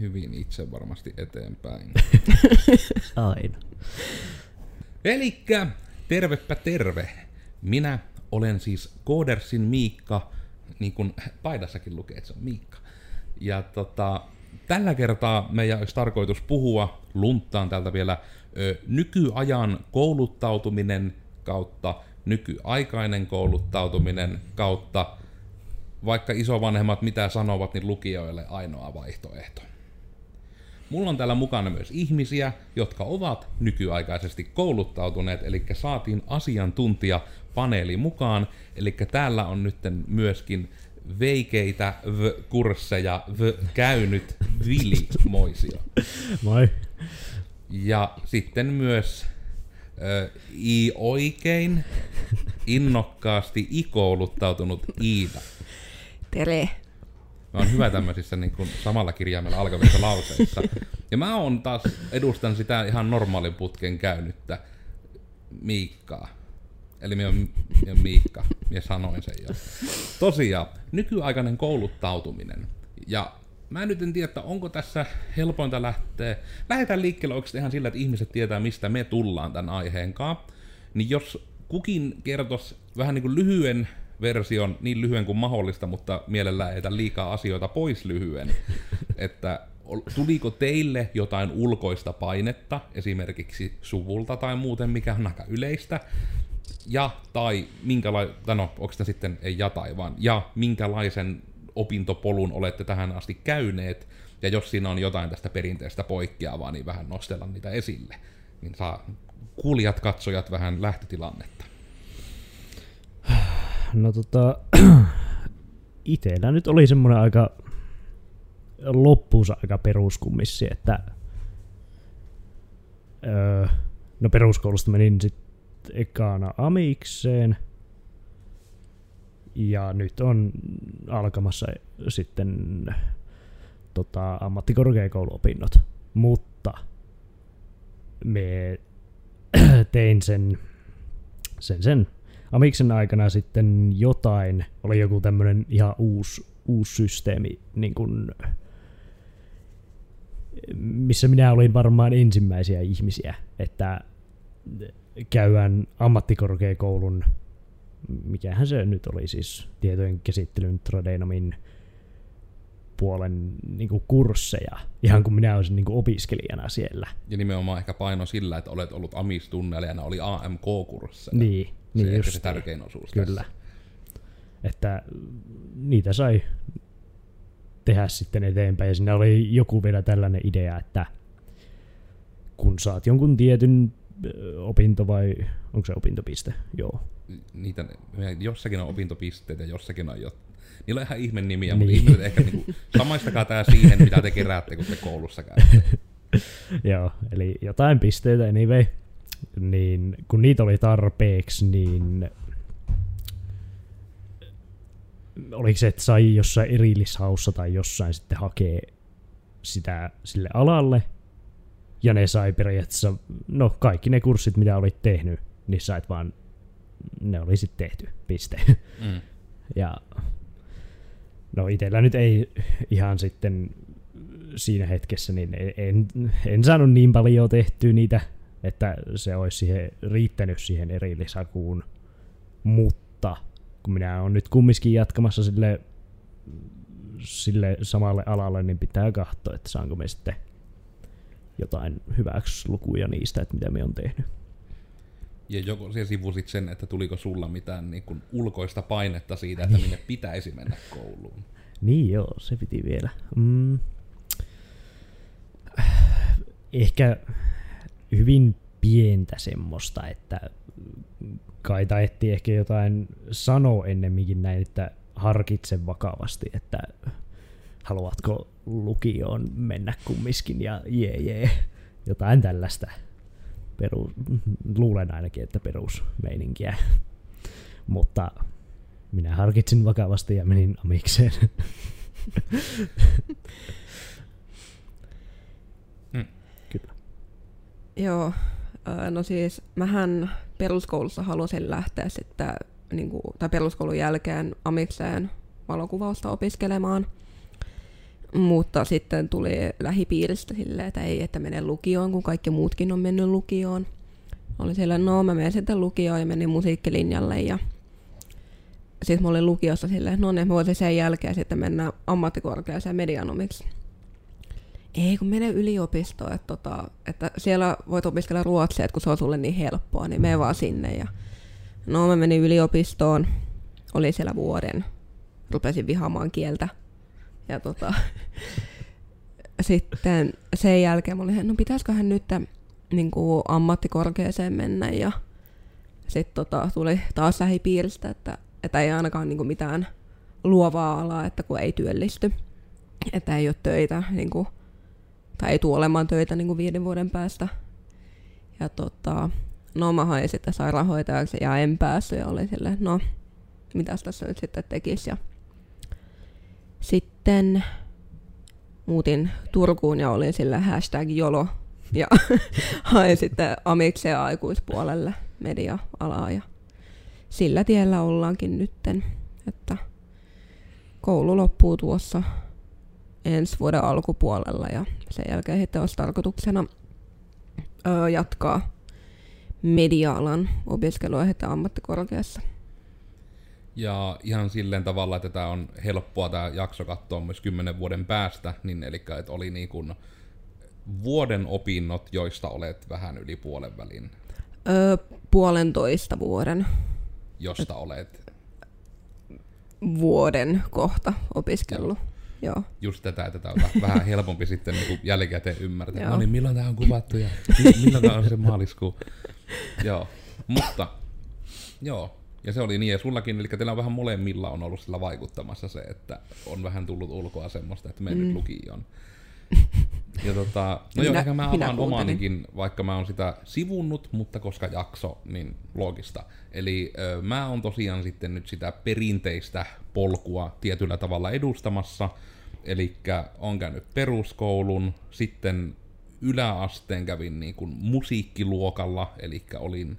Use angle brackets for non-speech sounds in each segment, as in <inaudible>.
hyvin itse varmasti eteenpäin. <laughs> Aina. Elikkä tervepä terve. Minä olen siis Koodersin Miikka, niin kuin paidassakin lukee, että se on Miikka. Ja tota, tällä kertaa meidän olisi tarkoitus puhua, lunttaan täältä vielä, ö, nykyajan kouluttautuminen kautta nykyaikainen kouluttautuminen kautta vaikka isovanhemmat mitä sanovat, niin lukijoille ainoa vaihtoehto. Mulla on täällä mukana myös ihmisiä, jotka ovat nykyaikaisesti kouluttautuneet, eli saatiin asiantuntija paneeli mukaan, eli täällä on nyt myöskin veikeitä v-kursseja v käynyt Vili Moisio. Moi. Ja sitten myös ö, i oikein innokkaasti ikouluttautunut Iida. Tere. Mä oon hyvä tämmöisissä niin kuin samalla kirjaimella alkavissa lauseissa. Ja mä oon taas, edustan sitä ihan normaalin putken käynyttä Miikkaa. Eli minä on Miikka, ja sanoin sen jo. Tosiaan, nykyaikainen kouluttautuminen. Ja mä nyt en tiedä, että onko tässä helpointa lähteä. Lähdetään liikkeelle oikeastaan ihan sillä, että ihmiset tietää, mistä me tullaan tämän aiheen kanssa. Niin jos kukin kertoisi vähän niin kuin lyhyen version, niin lyhyen kuin mahdollista, mutta mielellään ei liikaa asioita pois lyhyen, <laughs> että tuliko teille jotain ulkoista painetta, esimerkiksi suvulta tai muuten, mikä on aika yleistä, ja tai minkälainen, no onko sitä sitten ei ja tai vaan, ja minkälaisen opintopolun olette tähän asti käyneet, ja jos siinä on jotain tästä perinteestä poikkeavaa, niin vähän nostella niitä esille, niin saa kuulijat, katsojat vähän lähtötilannetta. No tota, <clears throat> itellä nyt oli semmoinen aika loppuunsa aika peruskummissi, että öö, no peruskoulusta menin sitten ekana amikseen, ja nyt on alkamassa sitten tota, ammattikorkeakouluopinnot. Mutta me <clears throat> tein sen, sen, sen Amiksen aikana sitten jotain, oli joku tämmöinen ihan uusi, uusi systeemi, niin kun, missä minä olin varmaan ensimmäisiä ihmisiä, että käydään ammattikorkeakoulun, mikähän se nyt oli siis, tietojen käsittelyn tradenomin puolen niin kuin kursseja, ihan kuin minä olisin niin kuin opiskelijana siellä. Ja nimenomaan ehkä paino sillä, että olet ollut amistunneilla ja oli AMK-kursseja. Niin, se niin just se tärkein osuus Kyllä. Tässä. Että niitä sai tehdä sitten eteenpäin. Ja siinä oli joku vielä tällainen idea, että kun saat jonkun tietyn opinto vai onko se opintopiste? Joo. Niitä, jossakin on opintopisteet ja jossakin on jo Niillä on ihan ihme nimiä, niin. mutta ihmiset ehkä niinku, samaistakaa tää siihen, mitä te keräätte, kun te koulussa käytte. <laughs> Joo, eli jotain pisteitä anyway. Niin kun niitä oli tarpeeksi, niin oliko se, että sai jossain erillishaussa tai jossain sitten hakee sitä sille alalle, ja ne sai periaatteessa, no kaikki ne kurssit, mitä olit tehnyt, niin sait vaan, ne oli sitten tehty, piste. Mm. Ja no itellä nyt ei ihan sitten siinä hetkessä, niin en, en saanut niin paljon tehtyä niitä, että se olisi siihen riittänyt siihen erillisakuun, mutta kun minä olen nyt kumminkin jatkamassa sille, sille samalle alalle, niin pitää katsoa, että saanko me sitten jotain hyväksi lukuja niistä, että mitä me on tehnyt. Ja joko se sivusit sen, että tuliko sulla mitään niin kuin ulkoista painetta siitä, että minne pitäisi mennä kouluun? Niin joo, se piti vielä. Mm. Ehkä hyvin pientä semmoista, että kai taetti ehkä jotain sanoa ennemminkin näin, että harkitse vakavasti, että haluatko lukioon mennä kummiskin ja jee jee, jotain tällaista. Peru, luulen ainakin, että perusmeininkiä. <laughs> Mutta minä harkitsin vakavasti ja menin amikseen. <laughs> mm. Kyllä. Joo, no siis mähän peruskoulussa halusin lähteä sitten, niin kuin, tai peruskoulun jälkeen amikseen valokuvausta opiskelemaan. Mutta sitten tuli lähipiiristä silleen, että ei, että mene lukioon, kun kaikki muutkin on mennyt lukioon. Oli siellä, no mä menen sitten lukioon ja menin musiikkilinjalle ja sitten mä olin lukiossa silleen, no niin, mä voisin sen jälkeen sitten mennä ammattikorkeaseen medianomiksi. Ei, kun mene yliopistoon, että, tota, että siellä voit opiskella ruotsia, että kun se on sulle niin helppoa, niin mene vaan sinne. Ja no, mä menin yliopistoon, olin siellä vuoden, rupesin vihaamaan kieltä. Ja tota, sitten sen jälkeen mä olin, no pitäisiköhän nyt niin kuin ammattikorkeaseen mennä ja sitten tota, tuli taas lähipiiristä, että, että ei ainakaan niin kuin mitään luovaa alaa, että kun ei työllisty, että ei ole töitä, niin kuin, tai ei tule olemaan töitä niin kuin viiden vuoden päästä. Ja tota, no mä hain sitten sairaanhoitajaksi ja en päässyt ja olin silleen, no mitäs tässä nyt sitten tekisi. Ja sitten muutin Turkuun ja olin sillä hashtag jolo ja <laughs> hain sitten amikseen aikuispuolelle media-alaa ja sillä tiellä ollaankin nytten, että koulu loppuu tuossa ensi vuoden alkupuolella ja sen jälkeen sitten olisi tarkoituksena jatkaa media-alan opiskelua heti ammattikorkeassa. Ja ihan silleen tavalla, että tämä on helppoa tämä jakso katsoa myös kymmenen vuoden päästä, niin eli että oli niin kuin vuoden opinnot, joista olet vähän yli puolen välin. Öö, puolentoista vuoden. Josta olet. Vuoden kohta opiskellut. Joo. Joo. Just tätä, että tämä on vähän helpompi sitten niin jälkikäteen ymmärtää. No niin, milloin tämä on kuvattu ja milloin tämä on se maaliskuu. joo, mutta joo, ja se oli niin, ja sullakin, eli teillä on vähän molemmilla on ollut sillä vaikuttamassa se, että on vähän tullut ulkoa semmoista, että me mm. nyt lukioon. <laughs> Ja tota, no joo, ehkä mä avaan omanikin, vaikka mä oon sitä sivunnut, mutta koska jakso, niin loogista. Eli ö, mä oon tosiaan sitten nyt sitä perinteistä polkua tietyllä tavalla edustamassa, eli on käynyt peruskoulun, sitten yläasteen kävin niin kuin musiikkiluokalla, eli olin,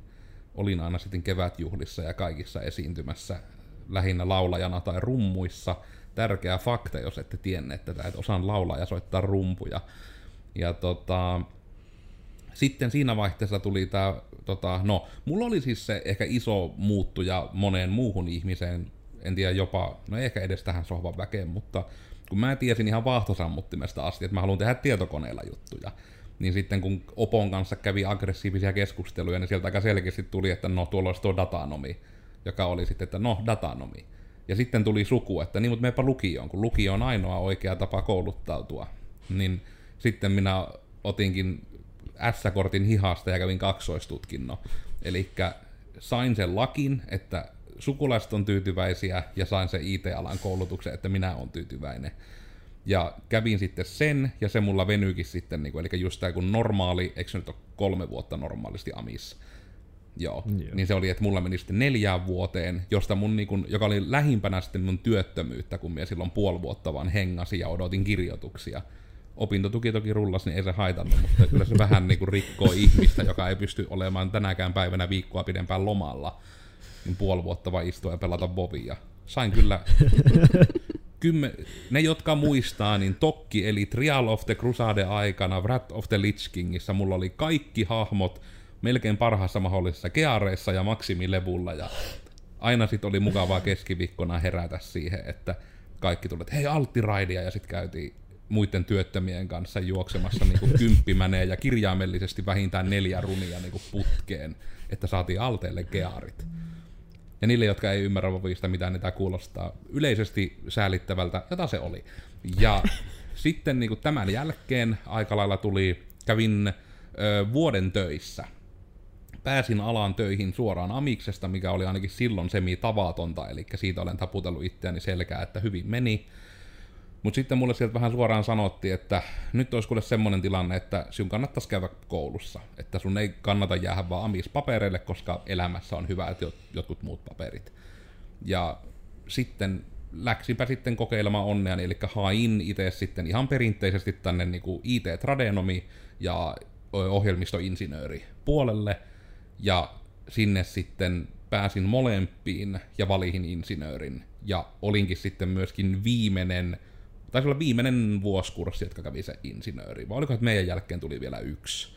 olin aina sitten kevätjuhlissa ja kaikissa esiintymässä lähinnä laulajana tai rummuissa – tärkeä fakta, jos ette tienneet tätä, että osaan laulaa ja soittaa rumpuja. Ja tota, sitten siinä vaihteessa tuli tämä, tota, no, mulla oli siis se ehkä iso muuttuja moneen muuhun ihmiseen, en tiedä jopa, no ei ehkä edes tähän sohvan väkeen, mutta kun mä tiesin ihan vaahtosammuttimesta asti, että mä haluan tehdä tietokoneella juttuja, niin sitten kun Opon kanssa kävi aggressiivisia keskusteluja, niin sieltä aika selkeästi tuli, että no tuolla olisi tuo datanomi, joka oli sitten, että no datanomi. Ja sitten tuli suku, että niin, mutta meepä lukioon, kun lukio on ainoa oikea tapa kouluttautua. Niin sitten minä otinkin S-kortin hihasta ja kävin kaksoistutkinnon. Eli sain sen lakin, että sukulaiset on tyytyväisiä ja sain sen IT-alan koulutuksen, että minä olen tyytyväinen. Ja kävin sitten sen, ja se mulla venyykin sitten, niin kuin, eli just tämä kun normaali, eikö se nyt ole kolme vuotta normaalisti amissa, Joo. Joo. Niin se oli, että mulla meni sitten neljään vuoteen, josta mun, niin kun, joka oli lähimpänä sitten mun työttömyyttä, kun minä silloin puoli vuotta vaan hengasin ja odotin kirjoituksia. Opintotuki toki rullasi, niin ei se haitannut, mutta kyllä se vähän niin kuin rikkoo ihmistä, joka ei pysty olemaan tänäkään päivänä viikkoa pidempään lomalla, niin puoli vuotta vaan istua ja pelata bobia. Sain kyllä <laughs> Kymmen, ne, jotka muistaa, niin Tokki eli Trial of the Crusade aikana Wrath of the Lich Kingissä mulla oli kaikki hahmot, melkein parhaassa mahdollisessa keareissa ja maksimilevulla ja aina sitten oli mukavaa keskiviikkona herätä siihen, että kaikki tuli, että hei alttiraidia ja sitten käytiin muiden työttömien kanssa juoksemassa <laughs> niin kuin kymppimäneen ja kirjaimellisesti vähintään neljä runia niin kuin putkeen, että saatiin alteelle gearit. Ja niille, jotka ei ymmärrä vovista, mitä ne tämä kuulostaa yleisesti säälittävältä, jota se oli. Ja <laughs> sitten niin kuin tämän jälkeen aika lailla tuli, kävin ö, vuoden töissä pääsin alaan töihin suoraan Amiksesta, mikä oli ainakin silloin semi-tavatonta, eli siitä olen taputellut itseäni selkää, että hyvin meni. Mutta sitten mulle sieltä vähän suoraan sanottiin, että nyt olisi kuule semmoinen tilanne, että sinun kannattaisi käydä koulussa. Että sun ei kannata jäädä vaan Amis-papereille, koska elämässä on hyvät jotkut muut paperit. Ja sitten läksipä sitten kokeilemaan onnea, eli hain itse sitten ihan perinteisesti tänne niin IT-tradenomi ja ohjelmistoinsinööri puolelle – ja sinne sitten pääsin molempiin ja valihin insinöörin. Ja olinkin sitten myöskin viimeinen taisi olla viimeinen vuoskurssi, jotka kävi se insinööri, vai oliko, että meidän jälkeen tuli vielä yksi.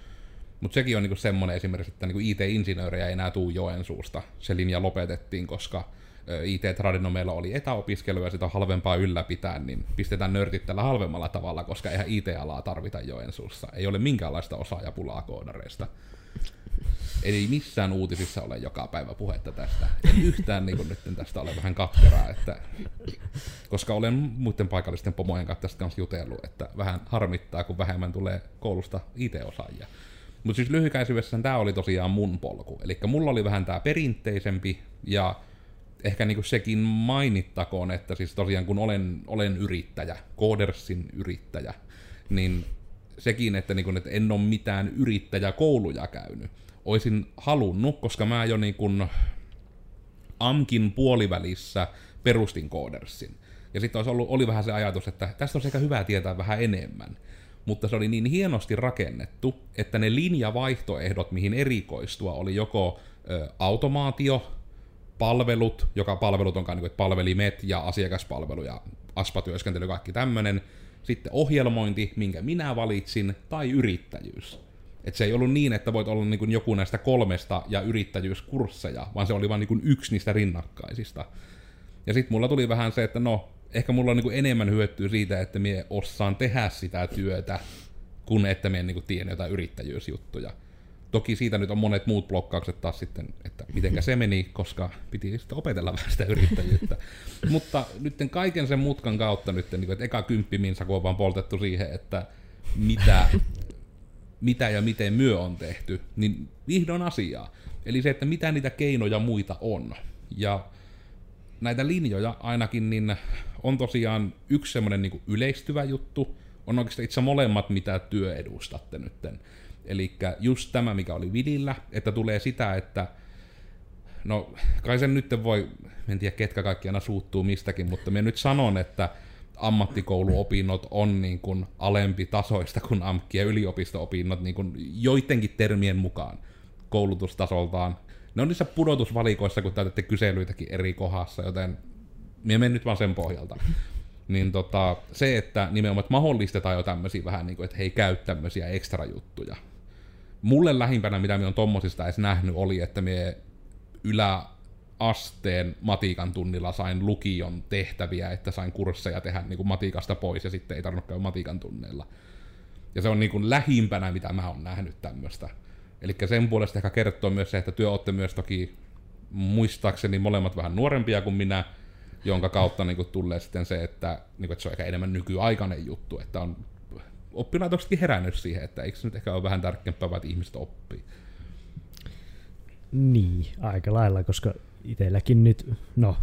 Mutta sekin on niinku semmoinen esimerkiksi, että niinku IT-insinöörejä ei enää tuu Joensuusta. Se linja lopetettiin, koska IT-tradinomeilla oli etäopiskelu ja sitä on halvempaa ylläpitää, niin pistetään nörtit tällä halvemmalla tavalla, koska eihän IT-alaa tarvita Joensuussa. Ei ole minkäänlaista osaajapulaa koodareista. Eli missään uutisissa ole joka päivä puhetta tästä. En yhtään niin nyt tästä ole vähän katkeraa, että, koska olen muiden paikallisten pomojen kanssa tästä kanssa jutellut, että vähän harmittaa, kun vähemmän tulee koulusta IT-osaajia. Mutta siis lyhykäisyydessään tämä oli tosiaan mun polku. Eli mulla oli vähän tämä perinteisempi ja ehkä niinku sekin mainittakoon, että siis tosiaan kun olen, olen yrittäjä, Codersin yrittäjä, niin sekin, että, niinku, että en ole mitään yrittäjäkouluja käynyt. Oisin halunnut, koska mä jo niinku AMKin puolivälissä perustin Codersin. Ja sitten ollut, oli vähän se ajatus, että tästä on ehkä hyvä tietää vähän enemmän. Mutta se oli niin hienosti rakennettu, että ne linjavaihtoehdot, mihin erikoistua, oli joko ö, automaatio, palvelut, joka palvelut onkaan niin palvelimet ja asiakaspalvelu ja aspatyöskentely, kaikki tämmöinen. Sitten ohjelmointi, minkä minä valitsin, tai yrittäjyys. Et se ei ollut niin, että voit olla niin joku näistä kolmesta ja yrittäjyyskursseja, vaan se oli vain niin yksi niistä rinnakkaisista. Ja sitten mulla tuli vähän se, että no, ehkä mulla on niin enemmän hyötyä siitä, että mie osaan tehdä sitä työtä, kun että mie niin tiedän jotain yrittäjyysjuttuja. Toki siitä nyt on monet muut blokkaukset taas sitten, että mitenkä se meni, koska piti sitten opetella vähän sitä yrittäjyyttä. <laughs> Mutta nyt kaiken sen mutkan kautta nyt, niin kuin, että eka kymppi minsa, kun on vaan poltettu siihen, että mitä, mitä ja miten myö on tehty, niin vihdoin asiaa. Eli se, että mitä niitä keinoja muita on. Ja näitä linjoja ainakin, niin on tosiaan yksi semmoinen niin yleistyvä juttu, on oikeastaan itse molemmat, mitä työ edustatte nytten. Eli just tämä, mikä oli vidillä, että tulee sitä, että no kai sen nyt voi, en tiedä ketkä kaikki aina suuttuu mistäkin, mutta minä nyt sanon, että ammattikouluopinnot on niin kuin alempi tasoista kuin AMKki ja yliopisto-opinnot niin kuin joidenkin termien mukaan koulutustasoltaan. Ne on niissä pudotusvalikoissa, kun täytätte kyselyitäkin eri kohdassa, joten minä menen nyt vaan sen pohjalta. Niin tota, se, että nimenomaan että mahdollistetaan jo tämmöisiä vähän niin kuin, että hei käy tämmöisiä ekstra juttuja, mulle lähimpänä, mitä minä on tommosista edes nähnyt, oli, että me yläasteen matikan tunnilla sain lukion tehtäviä, että sain kursseja tehdä niin kuin matikasta pois ja sitten ei tarvinnut käydä matikan tunneilla. Ja se on niin kuin lähimpänä, mitä mä oon nähnyt tämmöistä. Eli sen puolesta ehkä kertoo myös se, että työ olette myös toki muistaakseni molemmat vähän nuorempia kuin minä, jonka kautta niin kuin, tulee sitten se, että, niin kuin, että se on ehkä enemmän nykyaikainen juttu, että on oppilaitoksetkin herännyt siihen, että eikö se nyt ehkä ole vähän tärkeämpää, että ihmiset oppii. Niin, aika lailla, koska itselläkin nyt, no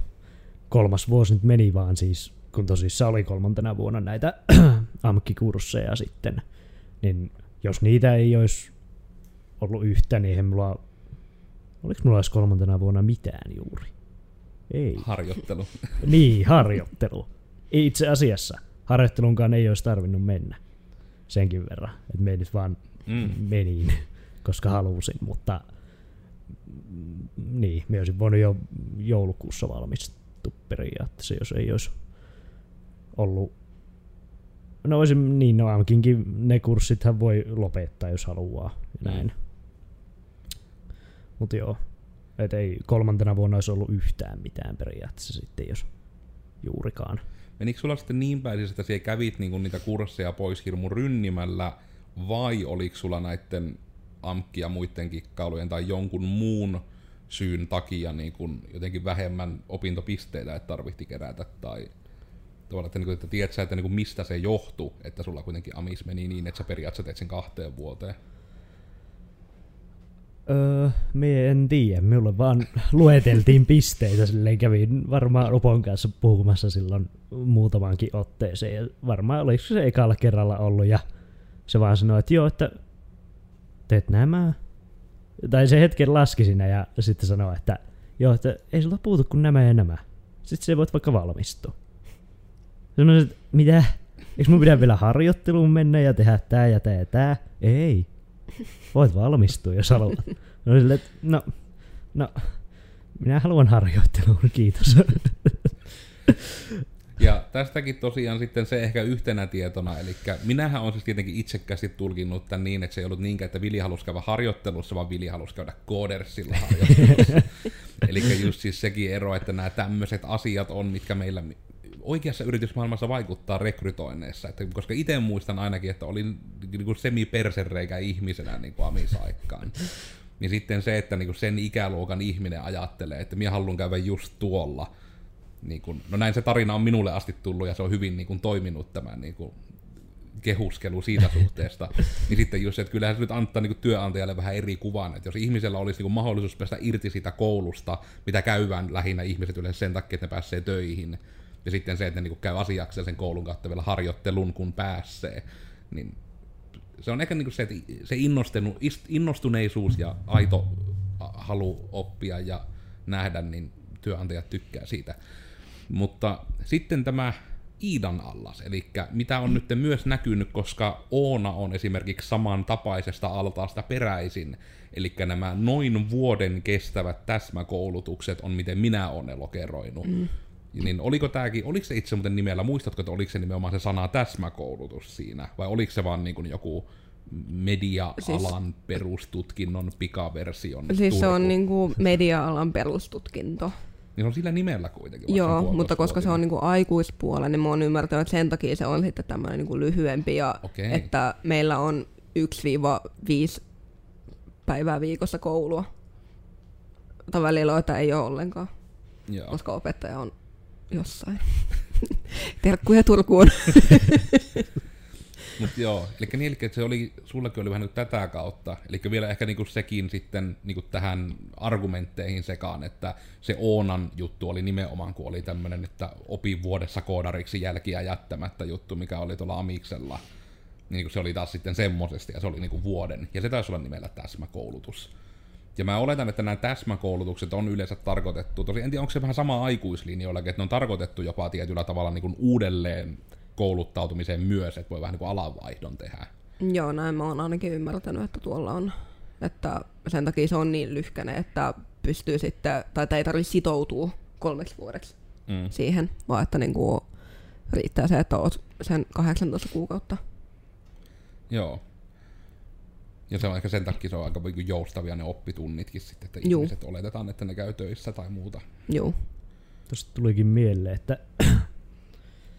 kolmas vuosi nyt meni vaan siis, kun tosissaan oli kolmantena vuonna näitä <clears throat> amkkikursseja sitten, niin jos niitä ei olisi ollut yhtä, niin eihän mulla, oliko mulla edes kolmantena vuonna mitään juuri? Ei. Harjoittelu. niin, harjoittelu. Itse asiassa harjoittelunkaan ei olisi tarvinnut mennä senkin verran, että me nyt vaan mm. menin, <laughs> koska halusin, mutta niin, me olisin voinut jo joulukuussa valmistua periaatteessa, jos ei olisi ollut No olisin, niin no ainakin ne kurssithan voi lopettaa, jos haluaa. Näin. Mm. Mutta joo, et ei kolmantena vuonna olisi ollut yhtään mitään periaatteessa sitten, jos juurikaan. Menikö sulla sitten niin päin, siis, että siellä kävit niinku niitä kursseja pois hirmun rynnimällä, vai oliko sulla näiden amkki ja muiden kikkailujen tai jonkun muun syyn takia niin kun jotenkin vähemmän opintopisteitä, että tarvitti kerätä, tai tavallaan, että, niin että tiedät sä, että niin mistä se johtuu, että sulla kuitenkin amis meni niin, että sä periaatteessa teet sen kahteen vuoteen? Öö, me en tiedä, minulle vaan lueteltiin pisteitä, silleen kävin varmaan Opon kanssa puhumassa silloin muutamankin otteeseen, ja varmaan oliko se ekalla kerralla ollut, ja se vaan sanoi, että joo, että teet nämä, tai se hetken laski sinne, ja sitten sanoi, että joo, että ei sulla puutu kuin nämä ja nämä. Sitten se voit vaikka valmistua. Sanoisin, että mitä? Eikö mun pidä vielä harjoitteluun mennä ja tehdä tää ja tää ja tää? Ei. Voit valmistua, jos haluat. No, sille, no, no, minä haluan harjoittelua, kiitos. Ja tästäkin tosiaan sitten se ehkä yhtenä tietona, eli minähän olen siis tietenkin itsekästi tulkinnut tämän niin, että se ei ollut niinkään, että Vili halusi käydä harjoittelussa, vaan Vili halusi käydä koodersilla harjoittelussa. <laughs> eli just siis sekin ero, että nämä tämmöiset asiat on, mitkä meillä oikeassa yritysmaailmassa vaikuttaa rekrytoinneissa. Että, koska itse muistan ainakin, että olin niin kuin semi-persereikä ihmisenä niin kuin amisaikkaan. Niin sitten se, että niin kuin sen ikäluokan ihminen ajattelee, että minä haluan käydä just tuolla. Niin kuin, no näin se tarina on minulle asti tullut ja se on hyvin niin kuin, toiminut tämän niin kuin, kehuskelu siitä suhteesta, niin sitten just se, että kyllähän se nyt antaa niin työnantajalle vähän eri kuvan, että jos ihmisellä olisi niin mahdollisuus päästä irti siitä koulusta, mitä käyvän lähinnä ihmiset yleensä sen takia, että ne pääsee töihin, ja sitten se, että ne niin käy asiakseen sen koulun kautta vielä harjoittelun, kun pääsee, niin se on ehkä niin se, että se innostuneisuus ja aito halu oppia ja nähdä, niin työnantajat tykkää siitä. Mutta sitten tämä Iidan allas, eli mitä on nyt myös näkynyt, koska Oona on esimerkiksi samantapaisesta altaasta peräisin, eli nämä noin vuoden kestävät täsmäkoulutukset on miten minä olen lokeroinut. Mm. Niin oliko tääkin, oliko se itse muuten nimellä, muistatko, että oliko se nimenomaan se sana täsmäkoulutus siinä, vai oliko se vaan niin kuin joku media-alan siis, perustutkinnon pikaversion Siis se on niin kuin media-alan perustutkinto. Niin on sillä nimellä kuitenkin. Joo, mutta koska se on niinku aikuispuolella, niin mä oon ymmärtänyt, että sen takia se on sitten tämmöinen niinku lyhyempi ja okay. että meillä on 1-5 päivää viikossa koulua. Tai välillä että ei ole ollenkaan, Joo. koska opettaja on jossain. <laughs> Terkkuja Turkuun. <laughs> Mutta joo, eli niin, eli se oli, sullakin oli vähän nyt tätä kautta, eli vielä ehkä niinku sekin sitten niinku tähän argumentteihin sekaan, että se Oonan juttu oli nimenomaan, kun oli tämmöinen, että opi vuodessa koodariksi jälkiä jättämättä juttu, mikä oli tuolla Amiksella. Niin se oli taas sitten semmosesti, ja se oli niinku vuoden, ja se taisi olla nimellä täsmäkoulutus. Ja mä oletan, että nämä täsmäkoulutukset on yleensä tarkoitettu, tosi en tiedä, onko se vähän sama aikuislinjoilla, että ne on tarkoitettu jopa tietyllä tavalla niin kuin uudelleen kouluttautumiseen myös, että voi vähän niin kuin alanvaihdon tehdä. Joo, näin mä oon ainakin ymmärtänyt, että tuolla on. Että sen takia se on niin lyhkäinen, että pystyy sitten, tai ei tarvitse sitoutua kolmeksi vuodeksi mm. siihen, vaan että niin kuin riittää se, että oot sen 18 kuukautta. Joo. Ja se on ehkä sen takia se on aika niin joustavia ne oppitunnitkin sitten, että Juu. ihmiset oletetaan, että ne käy töissä tai muuta. Joo. Tuosta tulikin mieleen, että <clears throat>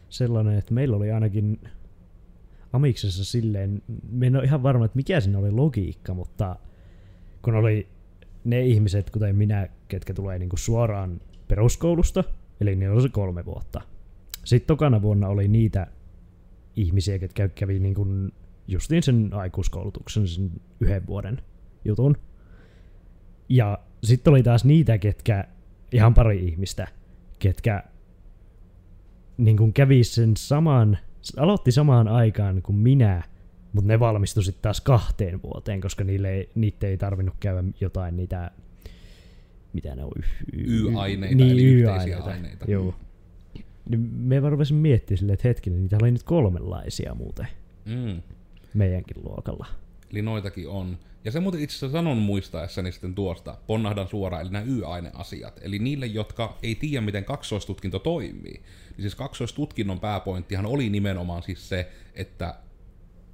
sellainen, että meillä oli ainakin Amiksessa silleen, me en ole ihan varma, että mikä siinä oli logiikka, mutta kun oli ne ihmiset, kuten minä, ketkä tulee niinku suoraan peruskoulusta, eli ne oli se kolme vuotta. Sitten tokana vuonna oli niitä ihmisiä, ketkä kävi niinku justiin sen aikuiskoulutuksen, sen yhden vuoden jutun. Ja sitten oli taas niitä, ketkä, ihan pari ihmistä, ketkä niin kuin kävi sen saman, aloitti samaan aikaan kuin minä, mutta ne valmistui sitten taas kahteen vuoteen, koska niille ei, niitä ei tarvinnut käydä jotain niitä, mitä ne on? Y-aineita, niin, eli Y-aineita. aineita. Joo. Niin me rupesin miettimään silleen, että hetkinen, niitä oli nyt kolmenlaisia muuten. Mm. Meidänkin luokalla. Eli noitakin on. Ja se muuten itse asiassa sanon muistaessani sitten tuosta, ponnahdan suoraan, eli nämä Y-aineasiat. Eli niille, jotka ei tiedä, miten kaksoistutkinto toimii. Niin siis kaksoistutkinnon pääpointtihan oli nimenomaan siis se, että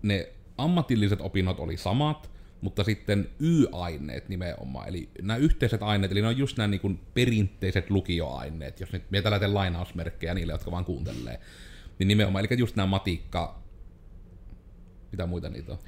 ne ammatilliset opinnot oli samat, mutta sitten Y-aineet nimenomaan, eli nämä yhteiset aineet, eli ne on just nämä niin kuin perinteiset lukioaineet, jos nyt lähtee lainausmerkkejä niille, jotka vaan kuuntelee, niin nimenomaan, eli just nämä matikka, mitä muita niitä on?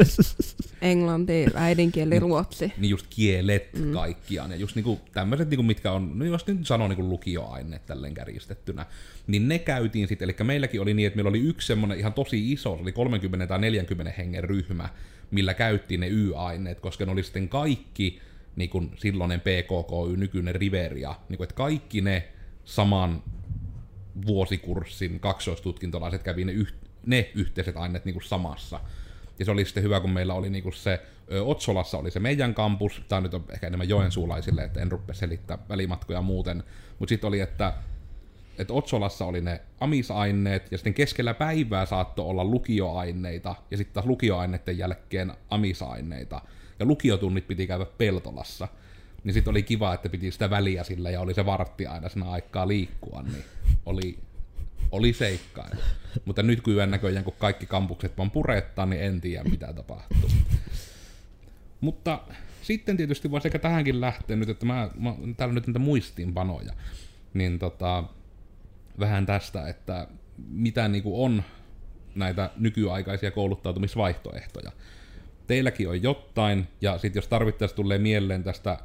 <laughs> Englanti, äidinkieli, ruotsi. Niin just kielet mm. kaikkiaan. Ja just niinku tämmöiset, niinku, mitkä on, no jos nyt sanoo niinku lukioaineet tälleen kärjistettynä, niin ne käytiin sitten, eli meilläkin oli niin, että meillä oli yksi semmoinen ihan tosi iso, se oli 30 tai 40 hengen ryhmä, millä käyttiin ne Y-aineet, koska ne oli sitten kaikki niin kuin silloinen PKKY, nykyinen Riveria, niin kuin, että kaikki ne saman vuosikurssin kaksoistutkintolaiset kävi ne yht, ne yhteiset aineet niin kuin samassa. Ja se oli sitten hyvä, kun meillä oli niinku se, ö, Otsolassa oli se meidän kampus, tämä nyt on ehkä enemmän joensuulaisille, että en rupea selittää välimatkoja muuten, mutta sitten oli, että että Otsolassa oli ne amisaineet, ja sitten keskellä päivää saattoi olla lukioaineita, ja sitten taas lukioaineiden jälkeen amisaineita. Ja lukiotunnit piti käydä Peltolassa. Niin sitten oli kiva, että piti sitä väliä sillä, ja oli se vartti aina siinä aikaa liikkua, niin oli oli seikkailu. Mutta nyt kyllä näköjään, kun kaikki kampukset vaan purettaa, niin en tiedä mitä tapahtuu. Mutta sitten tietysti voisi ehkä tähänkin lähteä nyt, että mä, mä täällä nyt näitä muistiinpanoja, niin tota, vähän tästä, että mitä niinku on näitä nykyaikaisia kouluttautumisvaihtoehtoja. Teilläkin on jotain, ja sitten jos tarvittaisiin tulee mieleen tästä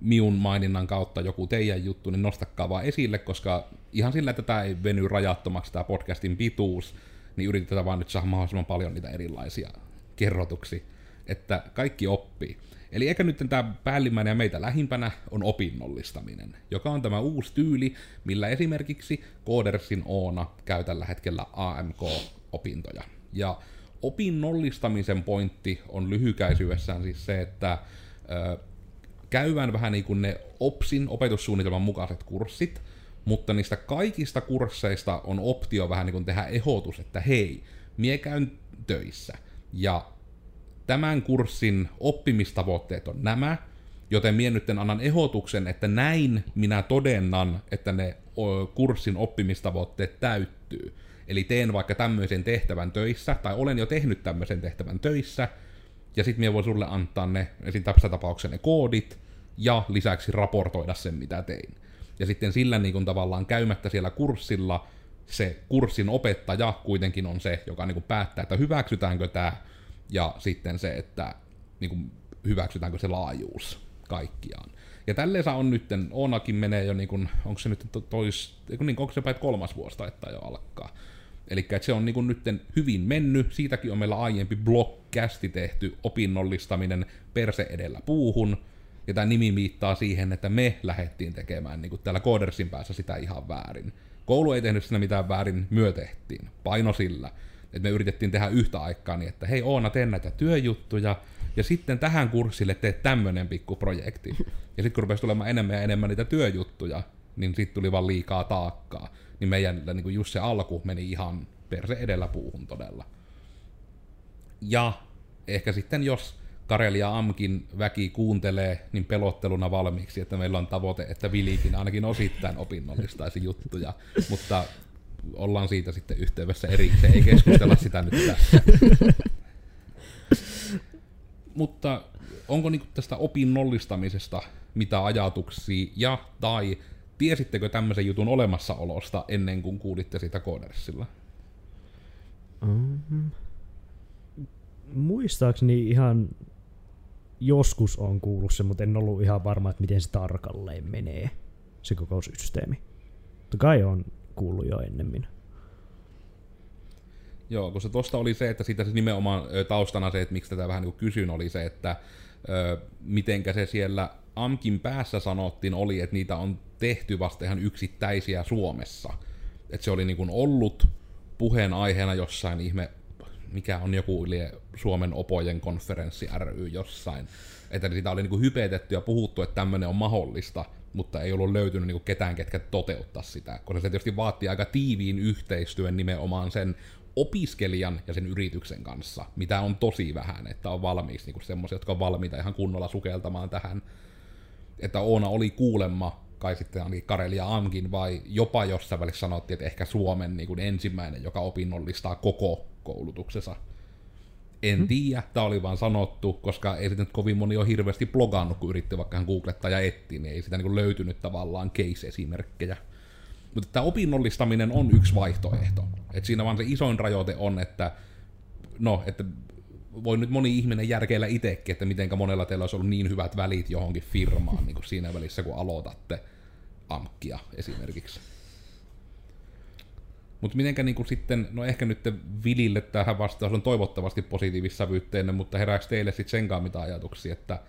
miun maininnan kautta joku teidän juttu, niin nostakaa vaan esille, koska ihan sillä, että tämä ei veny rajattomaksi tämä podcastin pituus, niin yritetään vaan nyt saada mahdollisimman paljon niitä erilaisia kerrotuksi, että kaikki oppii. Eli ehkä nyt tämä päällimmäinen ja meitä lähimpänä on opinnollistaminen, joka on tämä uusi tyyli, millä esimerkiksi Codersin Oona käy tällä hetkellä AMK-opintoja. Ja opinnollistamisen pointti on lyhykäisyydessään siis se, että käydään vähän niin kuin ne OPSin opetussuunnitelman mukaiset kurssit, mutta niistä kaikista kursseista on optio vähän niin kuin tehdä ehdotus, että hei, mie käyn töissä. Ja tämän kurssin oppimistavoitteet on nämä, joten mie nyt annan ehdotuksen, että näin minä todennan, että ne kurssin oppimistavoitteet täyttyy. Eli teen vaikka tämmöisen tehtävän töissä, tai olen jo tehnyt tämmöisen tehtävän töissä, ja sitten minä voin sulle antaa ne, esim. tässä tapauksessa ne koodit, ja lisäksi raportoida sen, mitä tein. Ja sitten sillä niin kuin tavallaan käymättä siellä kurssilla, se kurssin opettaja kuitenkin on se, joka niin kuin päättää, että hyväksytäänkö tämä, ja sitten se, että niin kuin, hyväksytäänkö se laajuus kaikkiaan. Ja tälleen on nyt, Onakin menee jo, niin onko se nyt tois, niin, onko se päin kolmas vuosi taittaa jo alkaa. Eli se on niin nyt hyvin mennyt, siitäkin on meillä aiempi blogcasti tehty opinnollistaminen perse edellä puuhun, ja tämä nimi viittaa siihen, että me lähdettiin tekemään niin kuin täällä Codersin päässä sitä ihan väärin. Koulu ei tehnyt siinä mitään väärin, myö tehtiin. Paino sillä. Että me yritettiin tehdä yhtä aikaa niin, että hei Oona, teen näitä työjuttuja, ja sitten tähän kurssille teet tämmönen pikku projekti. Ja sitten kun rupesi tulemaan enemmän ja enemmän niitä työjuttuja, niin sitten tuli vaan liikaa taakkaa. Niin meidän niin kuin just se alku meni ihan perse edellä puuhun todella. Ja ehkä sitten jos Karelia Amkin väki kuuntelee niin pelotteluna valmiiksi, että meillä on tavoite, että Vilikin ainakin osittain opinnollistaisi juttuja, mutta ollaan siitä sitten yhteydessä erikseen, ei keskustella sitä nyt tässä. mutta onko niinku tästä opinnollistamisesta mitä ajatuksia ja tai tiesittekö tämmöisen jutun olemassaolosta ennen kuin kuulitte sitä Codersilla? Mm-hmm. Muistaakseni ihan joskus on kuullut se, mutta en ollut ihan varma, että miten se tarkalleen menee, se koko systeemi. Mutta kai on kuullut jo ennemmin. Joo, koska tuosta oli se, että siitä se nimenomaan taustana se, että miksi tätä vähän niin kysyn, oli se, että ö, mitenkä se siellä AMKin päässä sanottiin, oli, että niitä on tehty vasta ihan yksittäisiä Suomessa. Että se oli niin kuin ollut puheenaiheena jossain ihme mikä on joku yli Suomen opojen konferenssi ry jossain. Että sitä oli niinku hypetetty ja puhuttu, että tämmöinen on mahdollista, mutta ei ollut löytynyt niinku ketään, ketkä toteuttaa sitä. Koska se tietysti vaatii aika tiiviin yhteistyön nimenomaan sen opiskelijan ja sen yrityksen kanssa, mitä on tosi vähän, että on valmiiksi niinku semmoisia, jotka on valmiita ihan kunnolla sukeltamaan tähän. Että Oona oli kuulemma, kai sitten ainakin Karelia Amkin, vai jopa jossain välissä sanottiin, että ehkä Suomen niin ensimmäinen, joka opinnollistaa koko koulutuksessa. En hmm. tiedä, tämä oli vaan sanottu, koska ei sitä nyt kovin moni ole hirveästi blogannut, kun yritti vaikka googlettaa ja etsiä, niin ei sitä niin löytynyt tavallaan case-esimerkkejä. Mutta tämä opinnollistaminen on yksi vaihtoehto. Et siinä vaan se isoin rajoite on, että no, että voi nyt moni ihminen järkeillä itsekin, että miten monella teillä olisi ollut niin hyvät välit johonkin firmaan niin kuin siinä välissä, kun aloitatte amkkia esimerkiksi. Mutta mitenkä niinku sitten, no ehkä nyt Vilille tähän vastaus on toivottavasti positiivissävyytteinen, mutta herääkö teille sitten senkaan mitä ajatuksia, että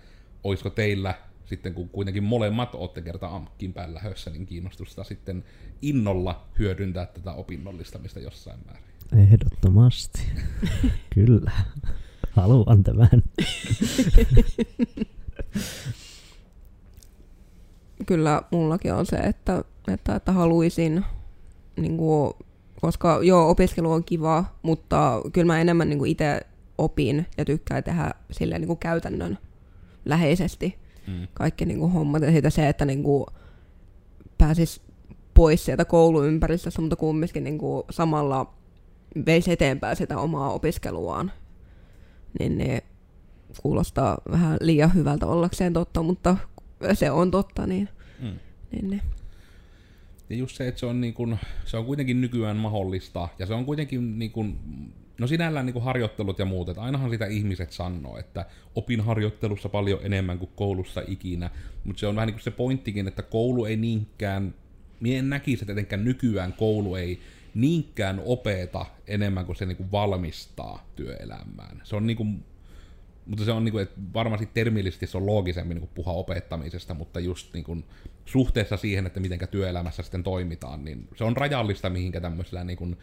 olisiko teillä sitten kun kuitenkin molemmat olette kerta AMKin päällä hössä, niin kiinnostusta sitten innolla hyödyntää tätä opinnollistamista jossain määrin? Ehdottomasti. <laughs> Kyllä. Haluan tämän. Kyllä mullakin on se, että, että, että haluaisin niin kuin koska joo, opiskelu on kiva, mutta kyllä mä enemmän niin itse opin ja tykkään tehdä silleen niin kuin käytännön läheisesti mm. kaikki niin kuin hommat. Ja siitä se, että niin kuin pääsis pois sieltä kouluympäristöstä, mutta kumminkin niin kuin samalla veisi eteenpäin sitä omaa opiskeluaan. Niin ne kuulostaa vähän liian hyvältä ollakseen totta, mutta se on totta, niin, Mm. niin, niin. Ja just se, että se on, niin kun, se on kuitenkin nykyään mahdollista, ja se on kuitenkin, niin kun, no sinällään niin kun harjoittelut ja muut, että ainahan sitä ihmiset sanoo, että opin harjoittelussa paljon enemmän kuin koulussa ikinä, mutta se on vähän niin kuin se pointtikin, että koulu ei niinkään, mie en näkisi, että etenkään nykyään koulu ei niinkään opeta enemmän kuin se niin kuin valmistaa työelämään. Se on niin kuin, mutta se on niin kuin, että varmasti termillisesti se on loogisemmin niin kuin opettamisesta, mutta just niin kuin suhteessa siihen, että miten työelämässä sitten toimitaan, niin se on rajallista mihinkä tämmöisellä niin kuin,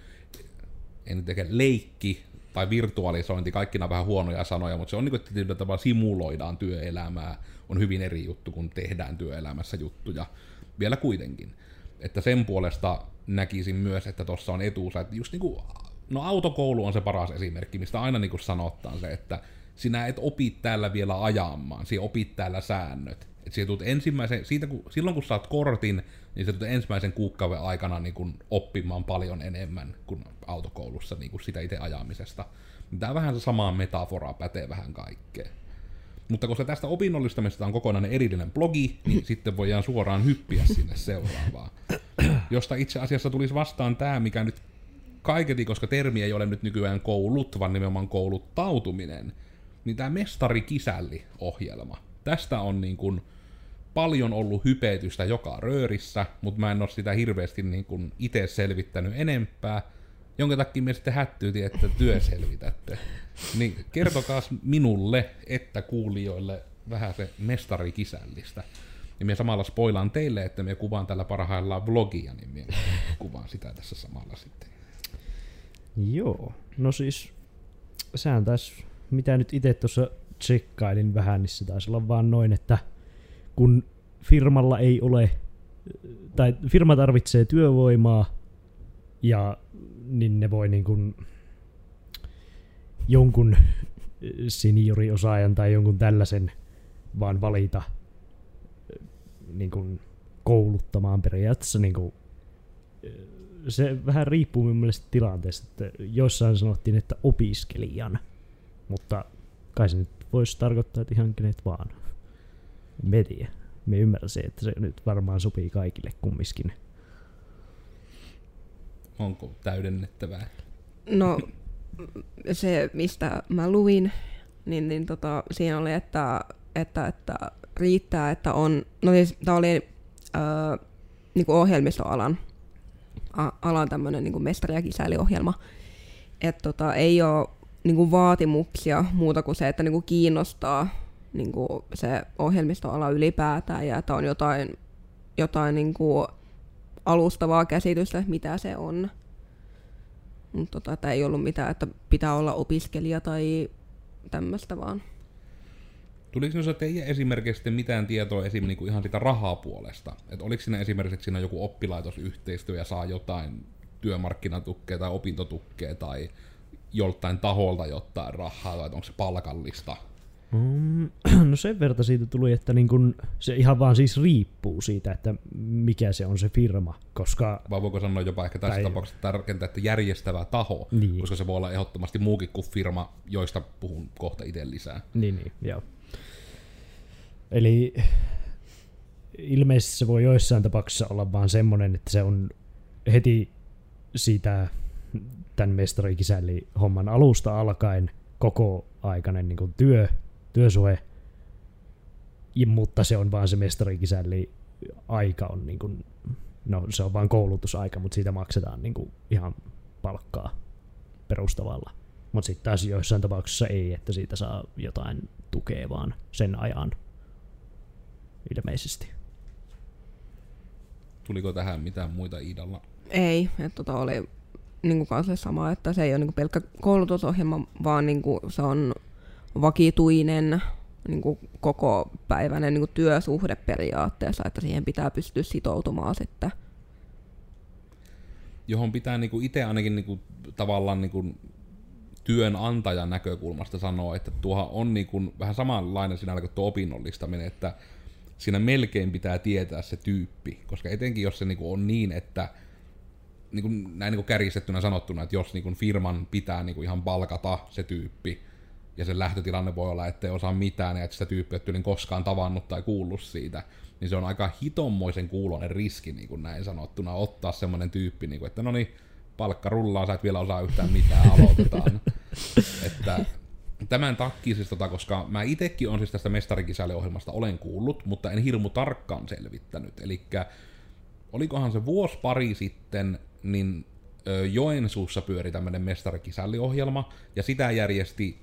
en nyt leikki tai virtualisointi, kaikki nämä vähän huonoja sanoja, mutta se on niin kuin, että tavalla simuloidaan työelämää, on hyvin eri juttu, kun tehdään työelämässä juttuja, vielä kuitenkin. Että sen puolesta näkisin myös, että tuossa on etuusa, että just niin kuin, no autokoulu on se paras esimerkki, mistä aina niin kuin sanotaan se, että sinä et opi täällä vielä ajamaan, sinä opit täällä säännöt. Et sinä tulet ensimmäisen, siitä kun, silloin kun saat kortin, niin se tulet ensimmäisen kuukauden aikana niin kuin oppimaan paljon enemmän kuin autokoulussa niin kuin sitä itse ajamisesta. Tämä on vähän se sama metafora, pätee vähän kaikkeen. Mutta koska tästä opinnollistamisesta on kokonainen erillinen blogi, niin <laughs> sitten voidaan suoraan hyppiä sinne seuraavaan. Josta itse asiassa tulisi vastaan tämä, mikä nyt kaiketi, koska termi ei ole nyt nykyään koulut, vaan nimenomaan kouluttautuminen, niin tämä Mestari-kisälli-ohjelma. Tästä on niin kuin paljon ollut hypetystä joka röörissä, mutta mä en ole sitä hirveästi niin kuin itse selvittänyt enempää, jonka takia me sitten hättyytin, että työ selvitätte. Niin kertokaa minulle, että kuulijoille vähän se Mestari-kisällistä. Ja minä samalla spoilaan teille, että me kuvaan tällä parhaillaan vlogia, niin minä kuvaan sitä tässä samalla sitten. Joo, no siis sehän taisi, mitä nyt itse tuossa tsekkailin vähän, niin se taisi olla vaan noin, että kun firmalla ei ole, tai firma tarvitsee työvoimaa, ja niin ne voi niin kuin jonkun senioriosaajan tai jonkun tällaisen vaan valita niin kuin kouluttamaan periaatteessa niin kuin, se vähän riippuu minun mielestä tilanteesta, että joissain sanottiin, että opiskelijan, mutta kai se nyt voisi tarkoittaa, että ihan kenet vaan. Me tiedä. Me ymmärsin, että se nyt varmaan sopii kaikille kummiskin. Onko täydennettävää? No se, mistä mä luin, niin, niin tota, siinä oli, että, että, että riittää, että on, no siis tämä oli äh, niin kuin ohjelmistoalan a, alan tämmöinen niin mestari- ja kisäliohjelma, että tota, ei ole niin kuin vaatimuksia muuta kuin se, että niin kuin kiinnostaa niin kuin se ohjelmistoala ylipäätään ja että on jotain, jotain niin kuin alustavaa käsitystä, mitä se on. Mutta tota, ei ollut mitään, että pitää olla opiskelija tai tämmöistä vaan. Tuliko noissa teidän esimerkiksi mitään tietoa esim. Niin kuin ihan sitä rahapuolesta? Et oliko siinä esimerkiksi, että siinä on joku oppilaitosyhteistyö ja saa jotain työmarkkinatukea tai opintotukea tai joltain taholta jotain rahaa, vai onko se palkallista? Mm, <clears throat> no sen verran siitä tuli, että niin kun se ihan vaan siis riippuu siitä, että mikä se on se firma, koska... Vai voiko sanoa jopa ehkä tässä Tai- tapauksessa tärkeintä, että järjestävä taho, Niin. koska se voi olla ehdottomasti muukin kuin firma, joista puhun kohta itse lisää. Niin, niin, joo. Eli ilmeisesti se voi joissain tapauksissa olla vaan semmoinen, että se on heti siitä tämän mestarikisälli homman alusta alkaen koko aikainen niin työ, työsuhe, ja, mutta se on vaan se mestarikisälli aika on niin kuin, no se on vaan koulutusaika, mutta siitä maksetaan niin kuin ihan palkkaa perustavalla. Mutta sitten taas joissain tapauksissa ei, että siitä saa jotain tukea vaan sen ajan ilmeisesti. Tuliko tähän mitään muita Iidalla? Ei, että tota oli niin kuin se sama, että se ei ole niin kuin pelkkä koulutusohjelma, vaan niin kuin se on vakituinen niin kuin koko päiväinen niin kuin työsuhde periaatteessa, että siihen pitää pystyä sitoutumaan sitten. johon pitää niinku itse ainakin niinku, tavallaan niinku, työnantajan näkökulmasta sanoa, että tuohan on niinku, vähän samanlainen sinällä kuin tuo opinnollistaminen, että siinä melkein pitää tietää se tyyppi, koska etenkin jos se niinku on niin, että niinku, näin niinku kärjistettynä sanottuna, että jos niinku firman pitää niinku ihan palkata se tyyppi, ja sen lähtötilanne voi olla, että ei osaa mitään, ja että sitä tyyppiä ei koskaan tavannut tai kuullut siitä, niin se on aika hitommoisen kuulonen riski, niin kuin näin sanottuna, ottaa semmoinen tyyppi, niin kuin, että no niin, palkka rullaa, sä et vielä osaa yhtään mitään, aloitetaan. <laughs> että tämän takia siis tota, koska mä itekin on siis tästä mestarikisäliohjelmasta olen kuullut, mutta en hirmu tarkkaan selvittänyt. Eli olikohan se vuosi pari sitten, niin Joensuussa pyöri tämmöinen mestarikisäliohjelma, ja sitä järjesti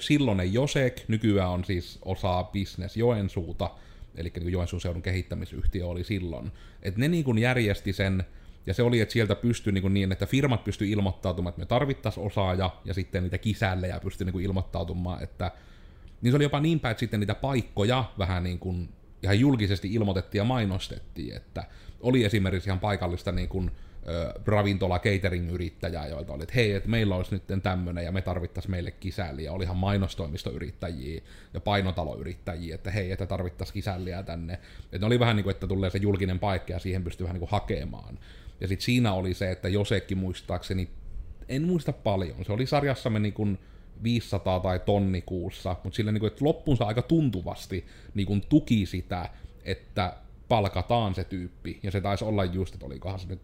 silloinen Josek, nykyään on siis osa Business Joensuuta, eli niin Joensuun seudun kehittämisyhtiö oli silloin. Et ne niin järjesti sen, ja se oli, että sieltä pystyi niin, niin että firmat pystyi ilmoittautumaan, että me tarvittaisiin osaaja, ja sitten niitä kisällejä pystyi niin ilmoittautumaan, että niin se oli jopa niin päin, että sitten niitä paikkoja vähän niin kuin ihan julkisesti ilmoitettiin ja mainostettiin, että oli esimerkiksi ihan paikallista niin kuin, ravintola catering-yrittäjää, joilta oli, että hei, että meillä olisi nyt tämmöinen ja me tarvittaisiin meille kisälliä. Olihan mainostoimistoyrittäjiä ja painotaloyrittäjiä, että hei, että tarvittaisiin kisälliä tänne. Että ne oli vähän niin kuin, että tulee se julkinen paikka ja siihen pystyy vähän niin kuin hakemaan. Ja sitten siinä oli se, että Josekki muistaakseni, en muista paljon, se oli sarjassamme niin kuin 500 tai tonni kuussa, mutta sillä niin kuin, että loppunsa aika tuntuvasti niin kuin tuki sitä, että palkataan se tyyppi. Ja se taisi olla just, että olikohan se nyt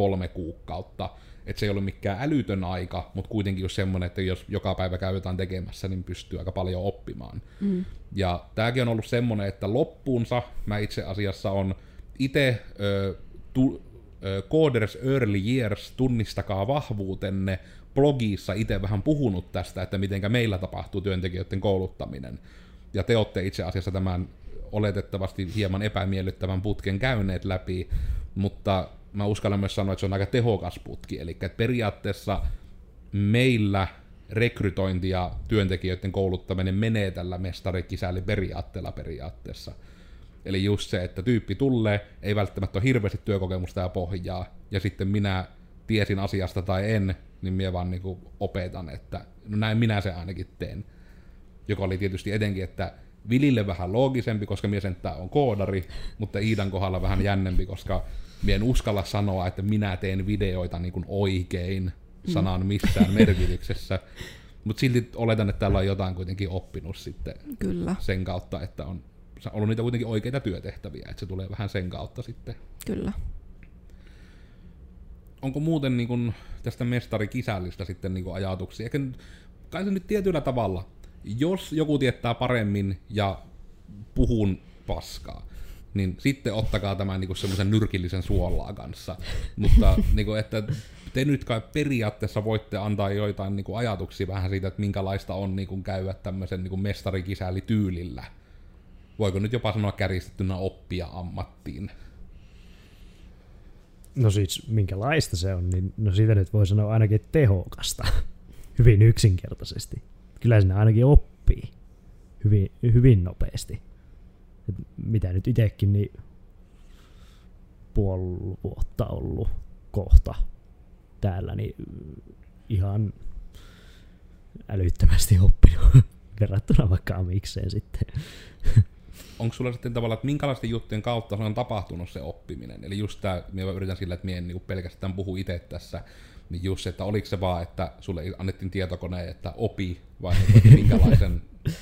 kolme kuukautta. Että se ei ollut mikään älytön aika, mutta kuitenkin just semmoinen, että jos joka päivä käy jotain tekemässä, niin pystyy aika paljon oppimaan. Mm. Ja tämäkin on ollut semmoinen, että loppuunsa mä itse asiassa on itse tu, Coders Early Years, tunnistakaa vahvuutenne, blogissa itse vähän puhunut tästä, että mitenkä meillä tapahtuu työntekijöiden kouluttaminen. Ja te olette itse asiassa tämän oletettavasti hieman epämiellyttävän putken käyneet läpi, mutta mä uskallan myös sanoa, että se on aika tehokas putki. Eli periaatteessa meillä rekrytointi ja työntekijöiden kouluttaminen menee tällä mestarikisälli periaatteella periaatteessa. Eli just se, että tyyppi tulee, ei välttämättä ole hirveästi työkokemusta ja pohjaa, ja sitten minä tiesin asiasta tai en, niin minä vaan niin opetan, että no näin minä se ainakin teen. Joka oli tietysti etenkin, että Vilille vähän loogisempi, koska mies on koodari, mutta Iidan kohdalla vähän jännempi, koska Mie en uskalla sanoa, että minä teen videoita niin kuin oikein sanan missään merkityksessä. Mutta silti oletan, että täällä on jotain kuitenkin oppinut sitten Kyllä. sen kautta, että on ollut niitä kuitenkin oikeita työtehtäviä, että se tulee vähän sen kautta sitten. Kyllä. Onko muuten niin kuin tästä mestarikisälistä sitten niin kuin ajatuksia? Eikä, kai se nyt tietyllä tavalla, jos joku tietää paremmin ja puhun paskaa, niin sitten ottakaa tämän niin semmoisen nyrkillisen suolaa kanssa. Mutta <laughs> niin kuin, että te nyt kai periaatteessa voitte antaa joitain niin kuin, ajatuksia vähän siitä, että minkälaista on niin kuin, käydä tämmöisen niin mestarikisällityylillä. Voiko nyt jopa sanoa kärjistettynä oppia ammattiin? No siis minkälaista se on, niin no siitä nyt voi sanoa ainakin tehokasta. <laughs> hyvin yksinkertaisesti. Kyllä sinä ainakin oppii hyvin, hyvin nopeasti mitä nyt itsekin, niin puoli vuotta ollut kohta täällä, niin ihan älyttömästi oppinut <laughs> verrattuna vaikka amikseen sitten. Onko sulla sitten tavallaan, että minkälaisten juttujen kautta on tapahtunut se oppiminen? Eli just tämä, minä yritän sillä, että minä en niin pelkästään puhu itse tässä, niin just että oliko se vaan, että sulle annettiin tietokone, että opi, vai että minkälaisen <laughs>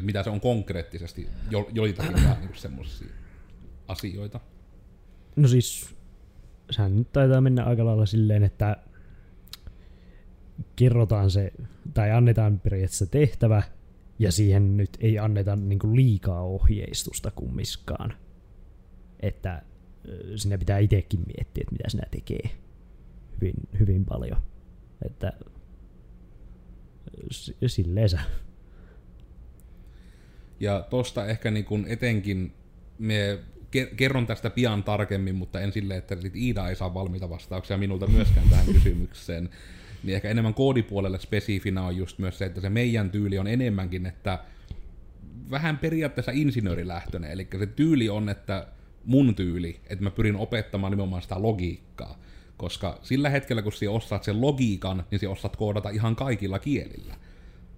mitä se on konkreettisesti, jo, joitakin niin semmoisia asioita. No siis, sehän nyt taitaa mennä aika lailla silleen, että kerrotaan se, tai annetaan periaatteessa tehtävä, ja siihen nyt ei anneta niinku liikaa ohjeistusta kummiskaan. Että sinne pitää itsekin miettiä, että mitä sinä tekee hyvin, hyvin paljon. Että silleen sä ja tosta ehkä niin kuin etenkin me kerron tästä pian tarkemmin, mutta en silleen, että sit Iida ei saa valmiita vastauksia minulta myöskään tähän <laughs> kysymykseen. Niin ehkä enemmän koodipuolelle spesifinä on just myös se, että se meidän tyyli on enemmänkin, että vähän periaatteessa insinöörilähtöinen. Eli se tyyli on, että mun tyyli, että mä pyrin opettamaan nimenomaan sitä logiikkaa. Koska sillä hetkellä, kun sä osaat sen logiikan, niin sä osaat koodata ihan kaikilla kielillä.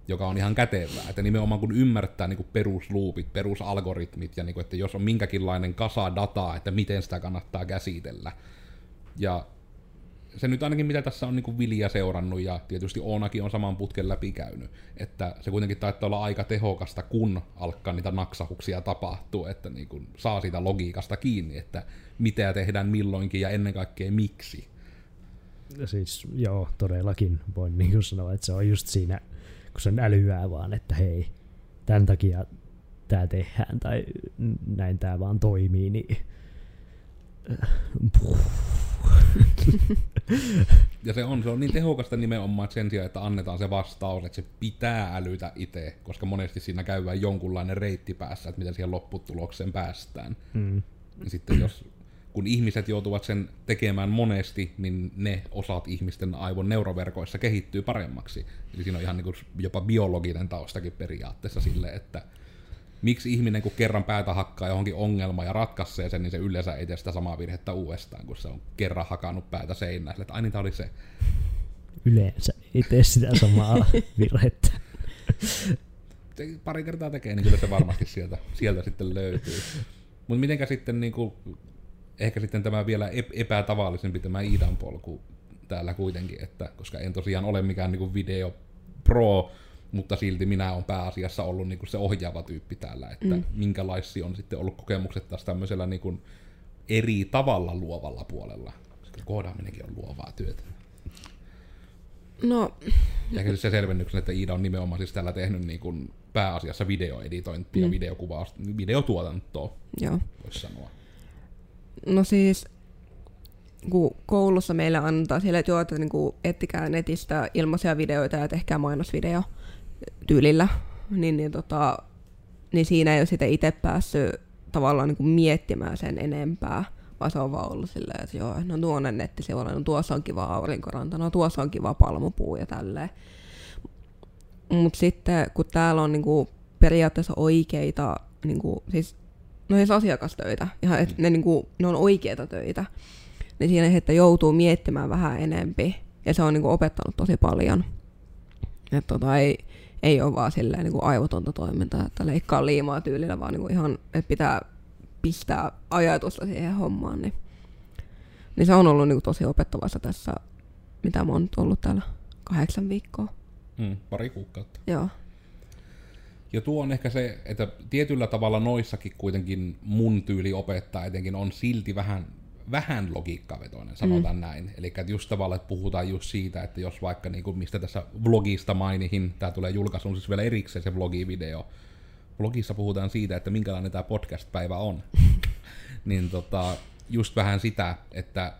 Joka on ihan kätevää. Että nimenomaan kun ymmärtää niin kuin perusluupit, perusalgoritmit, ja niin kuin, että jos on minkäkinlainen kasa dataa, että miten sitä kannattaa käsitellä. Ja se nyt ainakin mitä tässä on niin kuin Vilja seurannut, ja tietysti Oonakin on saman putken läpi käynyt, että se kuitenkin taitaa olla aika tehokasta, kun alkaa niitä naksahuksia tapahtuu, että niin kuin saa siitä logiikasta kiinni, että mitä tehdään milloinkin ja ennen kaikkea miksi. Siis joo, todellakin voin niin kuin sanoa, että se on just siinä, on älyää vaan, että hei, tämän takia tämä tehdään tai näin tämä vaan toimii, niin puh, Ja se on, se on niin tehokasta nimenomaan että sen sijaan, että annetaan se vastaus, että se pitää älytä itse, koska monesti siinä käydään jonkunlainen reitti päässä, että miten siihen lopputulokseen päästään. mm, Ja sitten jos, kun ihmiset joutuvat sen tekemään monesti, niin ne osat ihmisten aivon neuroverkoissa kehittyy paremmaksi. Eli siinä on ihan niin kuin jopa biologinen taustakin periaatteessa sille, että miksi ihminen kun kerran päätä hakkaa johonkin ongelmaan ja ratkaisee sen, niin se yleensä ei tee sitä samaa virhettä uudestaan, kun se on kerran hakannut päätä seinään. Että aina tämä oli se. yleensä ei tee sitä samaa <laughs> virhettä. pari kertaa tekee, niin kyllä se varmasti sieltä, sieltä sitten löytyy. Mutta mitenkä sitten niinku, ehkä sitten tämä vielä ep- epätavallisempi tämä Iidan polku täällä kuitenkin, että koska en tosiaan ole mikään niinku video pro, mutta silti minä olen pääasiassa ollut niinku se ohjaava tyyppi täällä, että mm. minkälaisia on sitten ollut kokemukset taas tämmöisellä niinku eri tavalla luovalla puolella. Koska koodaaminenkin on luovaa työtä. No, Ja ehkä se selvennyksen, että Iida on nimenomaan siis täällä tehnyt niin kuin pääasiassa videoeditointia ja Mm. videokuvausta, videotuotantoa, joo. voisi sanoa. No siis, kun koulussa meillä antaa siellä, että joo, että niin kuin ettikää netistä ilmaisia videoita ja tehkää mainosvideo tyylillä, niin, niin, tota, niin siinä ei ole sitten itse päässyt tavallaan niin kuin miettimään sen enempää, vaan se on vaan ollut silleen, että joo, no tuonne nettisivuilla, no tuossa on kiva aurinkoranta, no tuossa on kiva palmupuu ja tälleen. Mutta sitten kun täällä on niinku periaatteessa oikeita, niinku, siis, no siis asiakastöitä, ihan, et ne, niinku, ne on oikeita töitä, niin siinä että joutuu miettimään vähän enempi, ja se on niinku opettanut tosi paljon. Että tota, ei, ei ole vaan silleen niinku aivotonta toimintaa, että leikkaa liimaa tyylillä, vaan niinku ihan, että pitää pistää ajatusta siihen hommaan. Niin, niin se on ollut niinku tosi opettavassa tässä, mitä mä oon nyt ollut täällä kahdeksan viikkoa. Mm, pari kuukautta. Joo. Ja tuo on ehkä se, että tietyllä tavalla noissakin kuitenkin mun tyyli opettaa etenkin on silti vähän, vähän logiikkavetoinen, sanotaan mm. näin. Eli just tavallaan, että puhutaan just siitä, että jos vaikka, niin kuin mistä tässä vlogista mainihin, tämä tulee julkaisuun siis vielä erikseen se vlogivideo, vlogissa puhutaan siitä, että minkälainen tämä podcast-päivä on. <laughs> niin tota, just vähän sitä, että,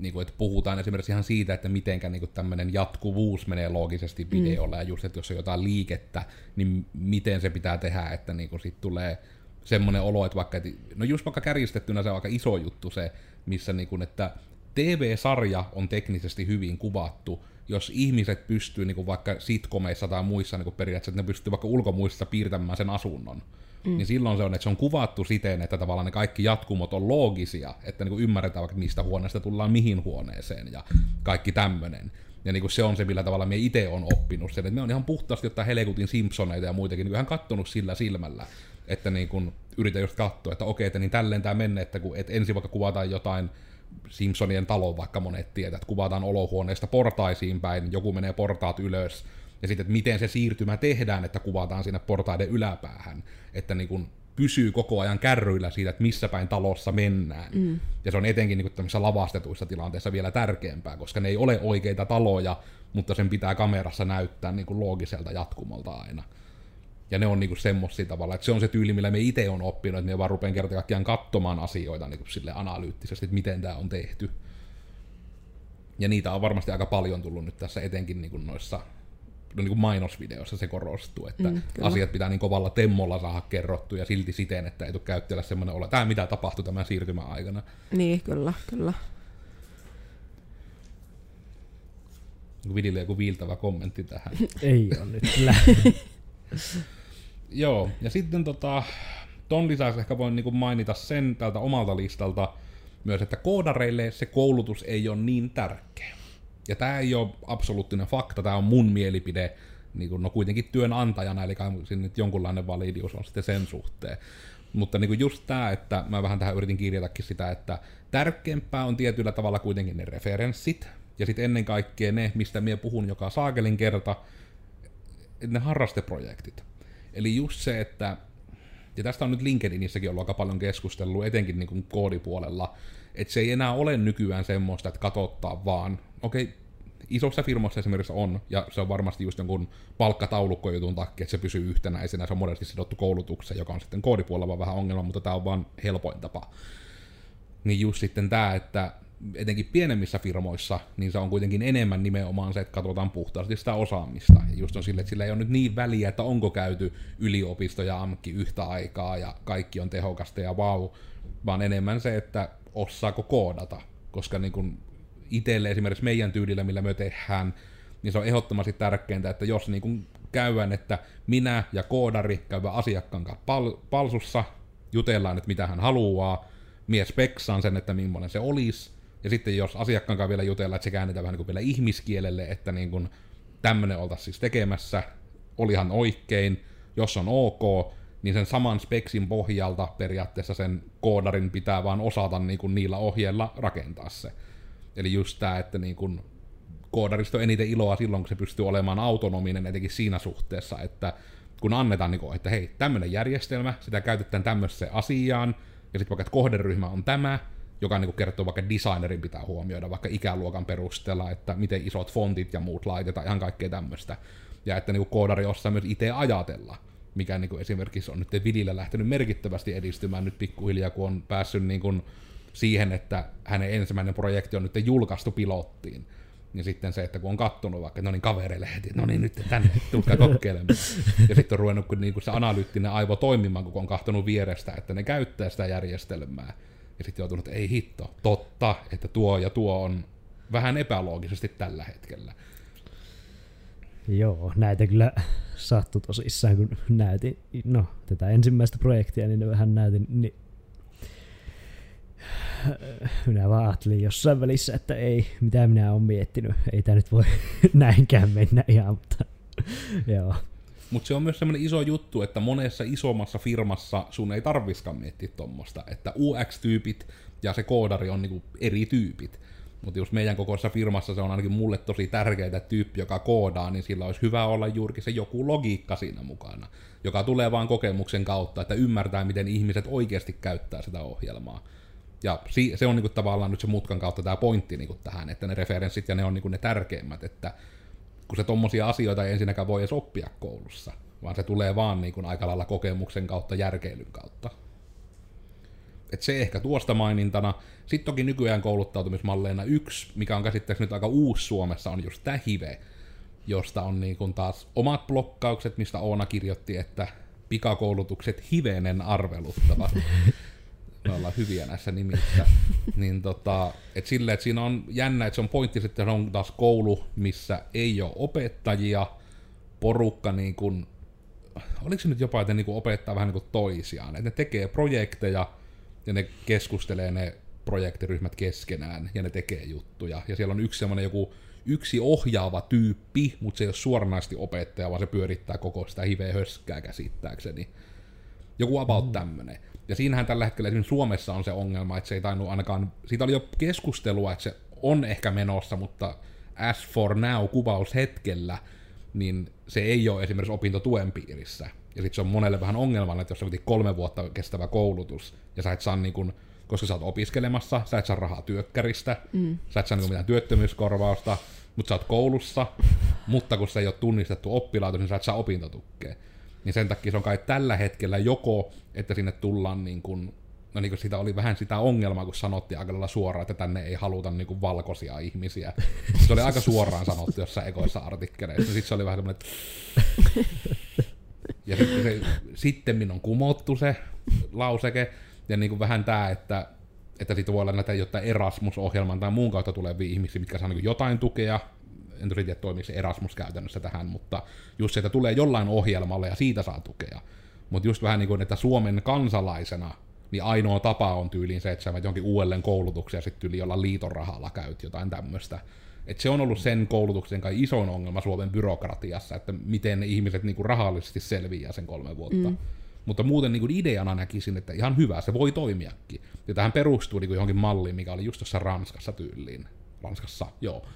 niin kuin, että puhutaan esimerkiksi ihan siitä, että mitenkä niin kuin tämmöinen jatkuvuus menee loogisesti videolla, mm. ja just, että jos on jotain liikettä, niin miten se pitää tehdä, että niin kuin sit tulee semmoinen olo, että vaikka, no just vaikka kärjistettynä se on aika iso juttu se, missä niin kuin, että TV-sarja on teknisesti hyvin kuvattu, jos ihmiset pystyy niin kuin vaikka sitcomeissa tai muissa niin kuin periaatteessa, että ne pystyy vaikka ulkomuistissa piirtämään sen asunnon, mm. niin silloin se on, että se on kuvattu siten, että tavallaan ne kaikki jatkumot on loogisia, että niin kuin ymmärretään vaikka mistä huoneesta tullaan mihin huoneeseen ja kaikki tämmöinen. Ja niin kuin se on se, millä tavalla me itse on oppinut sen, että me on ihan puhtaasti jotain Helekutin Simpsoneita ja muitakin niin ihan kattonut sillä silmällä, että niin kuin yritän just katsoa, että okei, että niin tälleen tämä menee, että kun et ensin vaikka kuvataan jotain Simpsonien talon vaikka monet tietää, että kuvataan olohuoneesta portaisiin päin, joku menee portaat ylös, ja sitten, että miten se siirtymä tehdään, että kuvataan sinne portaiden yläpäähän, että niin kuin pysyy koko ajan kärryillä siitä, että missä päin talossa mennään. Mm. Ja se on etenkin niin kuin tämmöisissä lavastetuissa tilanteissa vielä tärkeämpää, koska ne ei ole oikeita taloja, mutta sen pitää kamerassa näyttää niin kuin loogiselta jatkumolta aina. Ja ne on niinku semmosia tavalla, että se on se tyyli, millä me itse on oppinut, että me vaan rupean kerta kaikkiaan katsomaan asioita niinku sille analyyttisesti, että miten tämä on tehty. Ja niitä on varmasti aika paljon tullut nyt tässä etenkin niinku noissa no niinku mainosvideoissa se korostuu, että Mm, kyllä. asiat pitää niin kovalla temmolla saada kerrottu ja silti siten, että ei tule käyttäjällä semmoinen olla, tämä mitä tapahtui tämän siirtymän aikana. Niin, kyllä, kyllä. Vidille joku viiltävä kommentti tähän. <laughs> Ei ole nyt lä- <laughs> Joo, ja sitten tota, ton lisäksi ehkä voin niinku mainita sen tältä omalta listalta myös, että koodareille se koulutus ei ole niin tärkeä. Ja tämä ei ole absoluuttinen fakta, tämä on mun mielipide, niin kuin, no kuitenkin työnantajana, eli siinä nyt jonkunlainen validius on sitten sen suhteen. Mutta niin kuin just tämä, että mä vähän tähän yritin kirjatakin sitä, että tärkeämpää on tietyllä tavalla kuitenkin ne referenssit, ja sitten ennen kaikkea ne, mistä minä puhun joka saakelin kerta, ne harrasteprojektit. Eli just se, että, ja tästä on nyt LinkedInissäkin ollut aika paljon keskustelua, etenkin niin kuin koodipuolella, että se ei enää ole nykyään semmoista, että katsottaa vaan, okei, okay, isossa firmassa esimerkiksi on, ja se on varmasti just jonkun palkkataulukkojutun takia, että se pysyy yhtenäisenä, se on monesti sidottu koulutukseen, joka on sitten koodipuolella vähän ongelma, mutta tämä on vaan helpoin tapa. Niin just sitten tämä, että etenkin pienemmissä firmoissa, niin se on kuitenkin enemmän nimenomaan se, että katsotaan puhtaasti sitä osaamista. Ja just on sille, että sillä ei ole nyt niin väliä, että onko käyty yliopisto ja AMKki yhtä aikaa ja kaikki on tehokasta ja vau, wow, vaan enemmän se, että osaako koodata. Koska niin kun itselle esimerkiksi meidän tyylillä, millä me tehdään, niin se on ehdottomasti tärkeintä, että jos niin kun käydään, että minä ja koodari käyvä asiakkaan kanssa pal- palsussa, jutellaan, että mitä hän haluaa, mies speksaan sen, että millainen se olisi, ja sitten jos asiakkaan kanssa vielä jutellaan, että se käännetään vähän niin kuin vielä ihmiskielelle, että niin kuin tämmöinen oltaisiin siis tekemässä, olihan oikein, jos on ok, niin sen saman speksin pohjalta periaatteessa sen koodarin pitää vaan osata niin kuin niillä ohjeilla rakentaa se. Eli just tämä, että niin kuin koodarista on eniten iloa silloin, kun se pystyy olemaan autonominen etenkin siinä suhteessa, että kun annetaan, niin kuin, että hei, tämmöinen järjestelmä, sitä käytetään tämmöiseen asiaan, ja sitten vaikka, että kohderyhmä on tämä, joka niin kertoo vaikka designerin pitää huomioida vaikka ikäluokan perusteella, että miten isot fontit ja muut laitetaan, ihan kaikkea tämmöistä. Ja että niin koodari osaa myös itse ajatella, mikä niin esimerkiksi on nyt Vidillä lähtenyt merkittävästi edistymään nyt pikkuhiljaa, kun on päässyt niin kuin siihen, että hänen ensimmäinen projekti on nyt julkaistu pilottiin. Ja sitten se, että kun on kattonut vaikka, no niin kavereille heti, no niin nyt tänne, <laughs> tulkaa kokeilemaan. Ja sitten on ruvennut niin kuin se analyyttinen aivo toimimaan, kun on kahtonut vierestä, että ne käyttää sitä järjestelmää. Ja sitten joutunut, että ei hitto, totta, että tuo ja tuo on vähän epäloogisesti tällä hetkellä. Joo, näitä kyllä sattui tosissaan, kun näytin, no, tätä ensimmäistä projektia, niin ne vähän näytin, niin <laughs> minä vaan ajattelin jossain välissä, että ei, mitä minä olen miettinyt, ei tämä nyt voi <laughs> näinkään mennä ihan, mutta <laughs> joo. Mutta se on myös semmoinen iso juttu, että monessa isommassa firmassa sun ei tarviskaan miettiä tuommoista, että UX-tyypit ja se koodari on niinku eri tyypit. Mutta jos meidän kokoisessa firmassa se on ainakin mulle tosi tärkeää, että tyyppi, joka koodaa, niin sillä olisi hyvä olla juurikin se joku logiikka siinä mukana, joka tulee vaan kokemuksen kautta, että ymmärtää, miten ihmiset oikeasti käyttää sitä ohjelmaa. Ja se on niinku tavallaan nyt se mutkan kautta tämä pointti niinku tähän, että ne referenssit ja ne on niinku ne tärkeimmät, että kun se tommosia asioita ei ensinnäkään voi edes oppia koulussa, vaan se tulee vaan niin kuin aika lailla kokemuksen kautta, järkeilyn kautta. Et se ehkä tuosta mainintana. Sitten toki nykyään kouluttautumismalleina yksi, mikä on käsittääkseni nyt aika uusi Suomessa, on just tämä HIVE, josta on niin kuin taas omat blokkaukset, mistä Oona kirjoitti, että pikakoulutukset hivenen arveluttava. <laughs> Me ollaan hyviä näissä nimissä. <laughs> niin tota, et silleen, että siinä on jännä, että se on pointti, että se on taas koulu, missä ei ole opettajia, porukka niin kuin, oliko se nyt jopa, että ne niin opettaa vähän niin toisiaan, että ne tekee projekteja ja ne keskustelee ne projektiryhmät keskenään ja ne tekee juttuja. Ja siellä on yksi semmoinen joku yksi ohjaava tyyppi, mutta se ei ole suoranaisesti opettaja, vaan se pyörittää koko sitä hiveä höskää käsittääkseni. Joku about mm. tämmönen. Ja siinähän tällä hetkellä esimerkiksi Suomessa on se ongelma, että se ei tainnut ainakaan, siitä oli jo keskustelua, että se on ehkä menossa, mutta as for now kuvaushetkellä, niin se ei ole esimerkiksi opintotuen piirissä. Ja sitten se on monelle vähän ongelmallinen, että jos sä kolme vuotta kestävä koulutus, ja sä et saa niin kun, koska sä oot opiskelemassa, sä et saa rahaa työkkäristä, mm. sä et saa niin mitään työttömyyskorvausta, mutta sä oot koulussa, <laughs> mutta kun se ei ole tunnistettu oppilaitos, niin sä et saa opintotukea. Niin sen takia se on kai tällä hetkellä joko, että sinne tullaan niin kuin, no niin kuin sitä oli vähän sitä ongelmaa, kun sanottiin aika lailla suoraan, että tänne ei haluta niin kuin valkoisia ihmisiä. Se oli aika suoraan sanottu jossain ekoissa artikkeleissa. Sitten se oli vähän semmoinen. Ja sitten, se, sitten on kumottu se lauseke, ja niin kuin vähän tämä, että, että siitä voi olla näitä jotain Erasmus-ohjelman tai muun kautta tulevia ihmisiä, mitkä saa niin jotain tukea, en tiedä toimii se Erasmus käytännössä tähän, mutta just se, että tulee jollain ohjelmalle ja siitä saa tukea. Mutta just vähän niin kuin, että Suomen kansalaisena, niin ainoa tapa on tyyliin se, että sä jonkin uudelleen koulutuksia ja sitten yli jollain liiton rahalla käyt jotain tämmöistä. Et se on ollut sen koulutuksen kai isoin ongelma Suomen byrokratiassa, että miten ne ihmiset niinku rahallisesti selviää sen kolme vuotta. Mm. Mutta muuten niinku ideana näkisin, että ihan hyvä, se voi toimiakin. Ja tähän perustuu niinku johonkin malliin, mikä oli just tuossa Ranskassa tyyliin. Ranskassa, joo.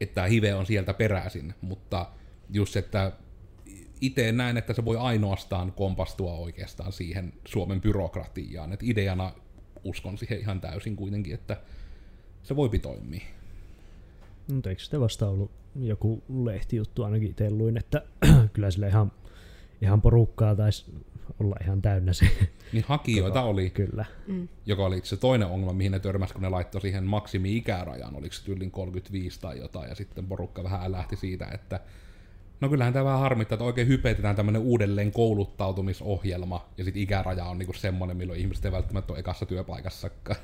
Että tämä hive on sieltä peräisin, mutta just, että itse näen, että se voi ainoastaan kompastua oikeastaan siihen Suomen byrokratiaan. Et ideana uskon siihen ihan täysin kuitenkin, että se voipi toimia. Mutta eikö sitten vasta ollut joku lehtijuttu ainakin itse luin, että <clears throat> kyllä sillä ihan, ihan porukkaa taisi olla ihan täynnä se. Niin hakijoita oli, Kyllä. Mm. joka oli se toinen ongelma, mihin ne törmäsi, kun ne laittoi siihen maksimi-ikärajan, oliko se tyylin 35 tai jotain, ja sitten porukka vähän lähti siitä, että no kyllähän tämä vähän harmittaa, että oikein hypetetään tämmöinen uudelleen kouluttautumisohjelma, ja sitten ikäraja on niinku semmoinen, milloin ihmiset ei välttämättä ole ekassa työpaikassakaan.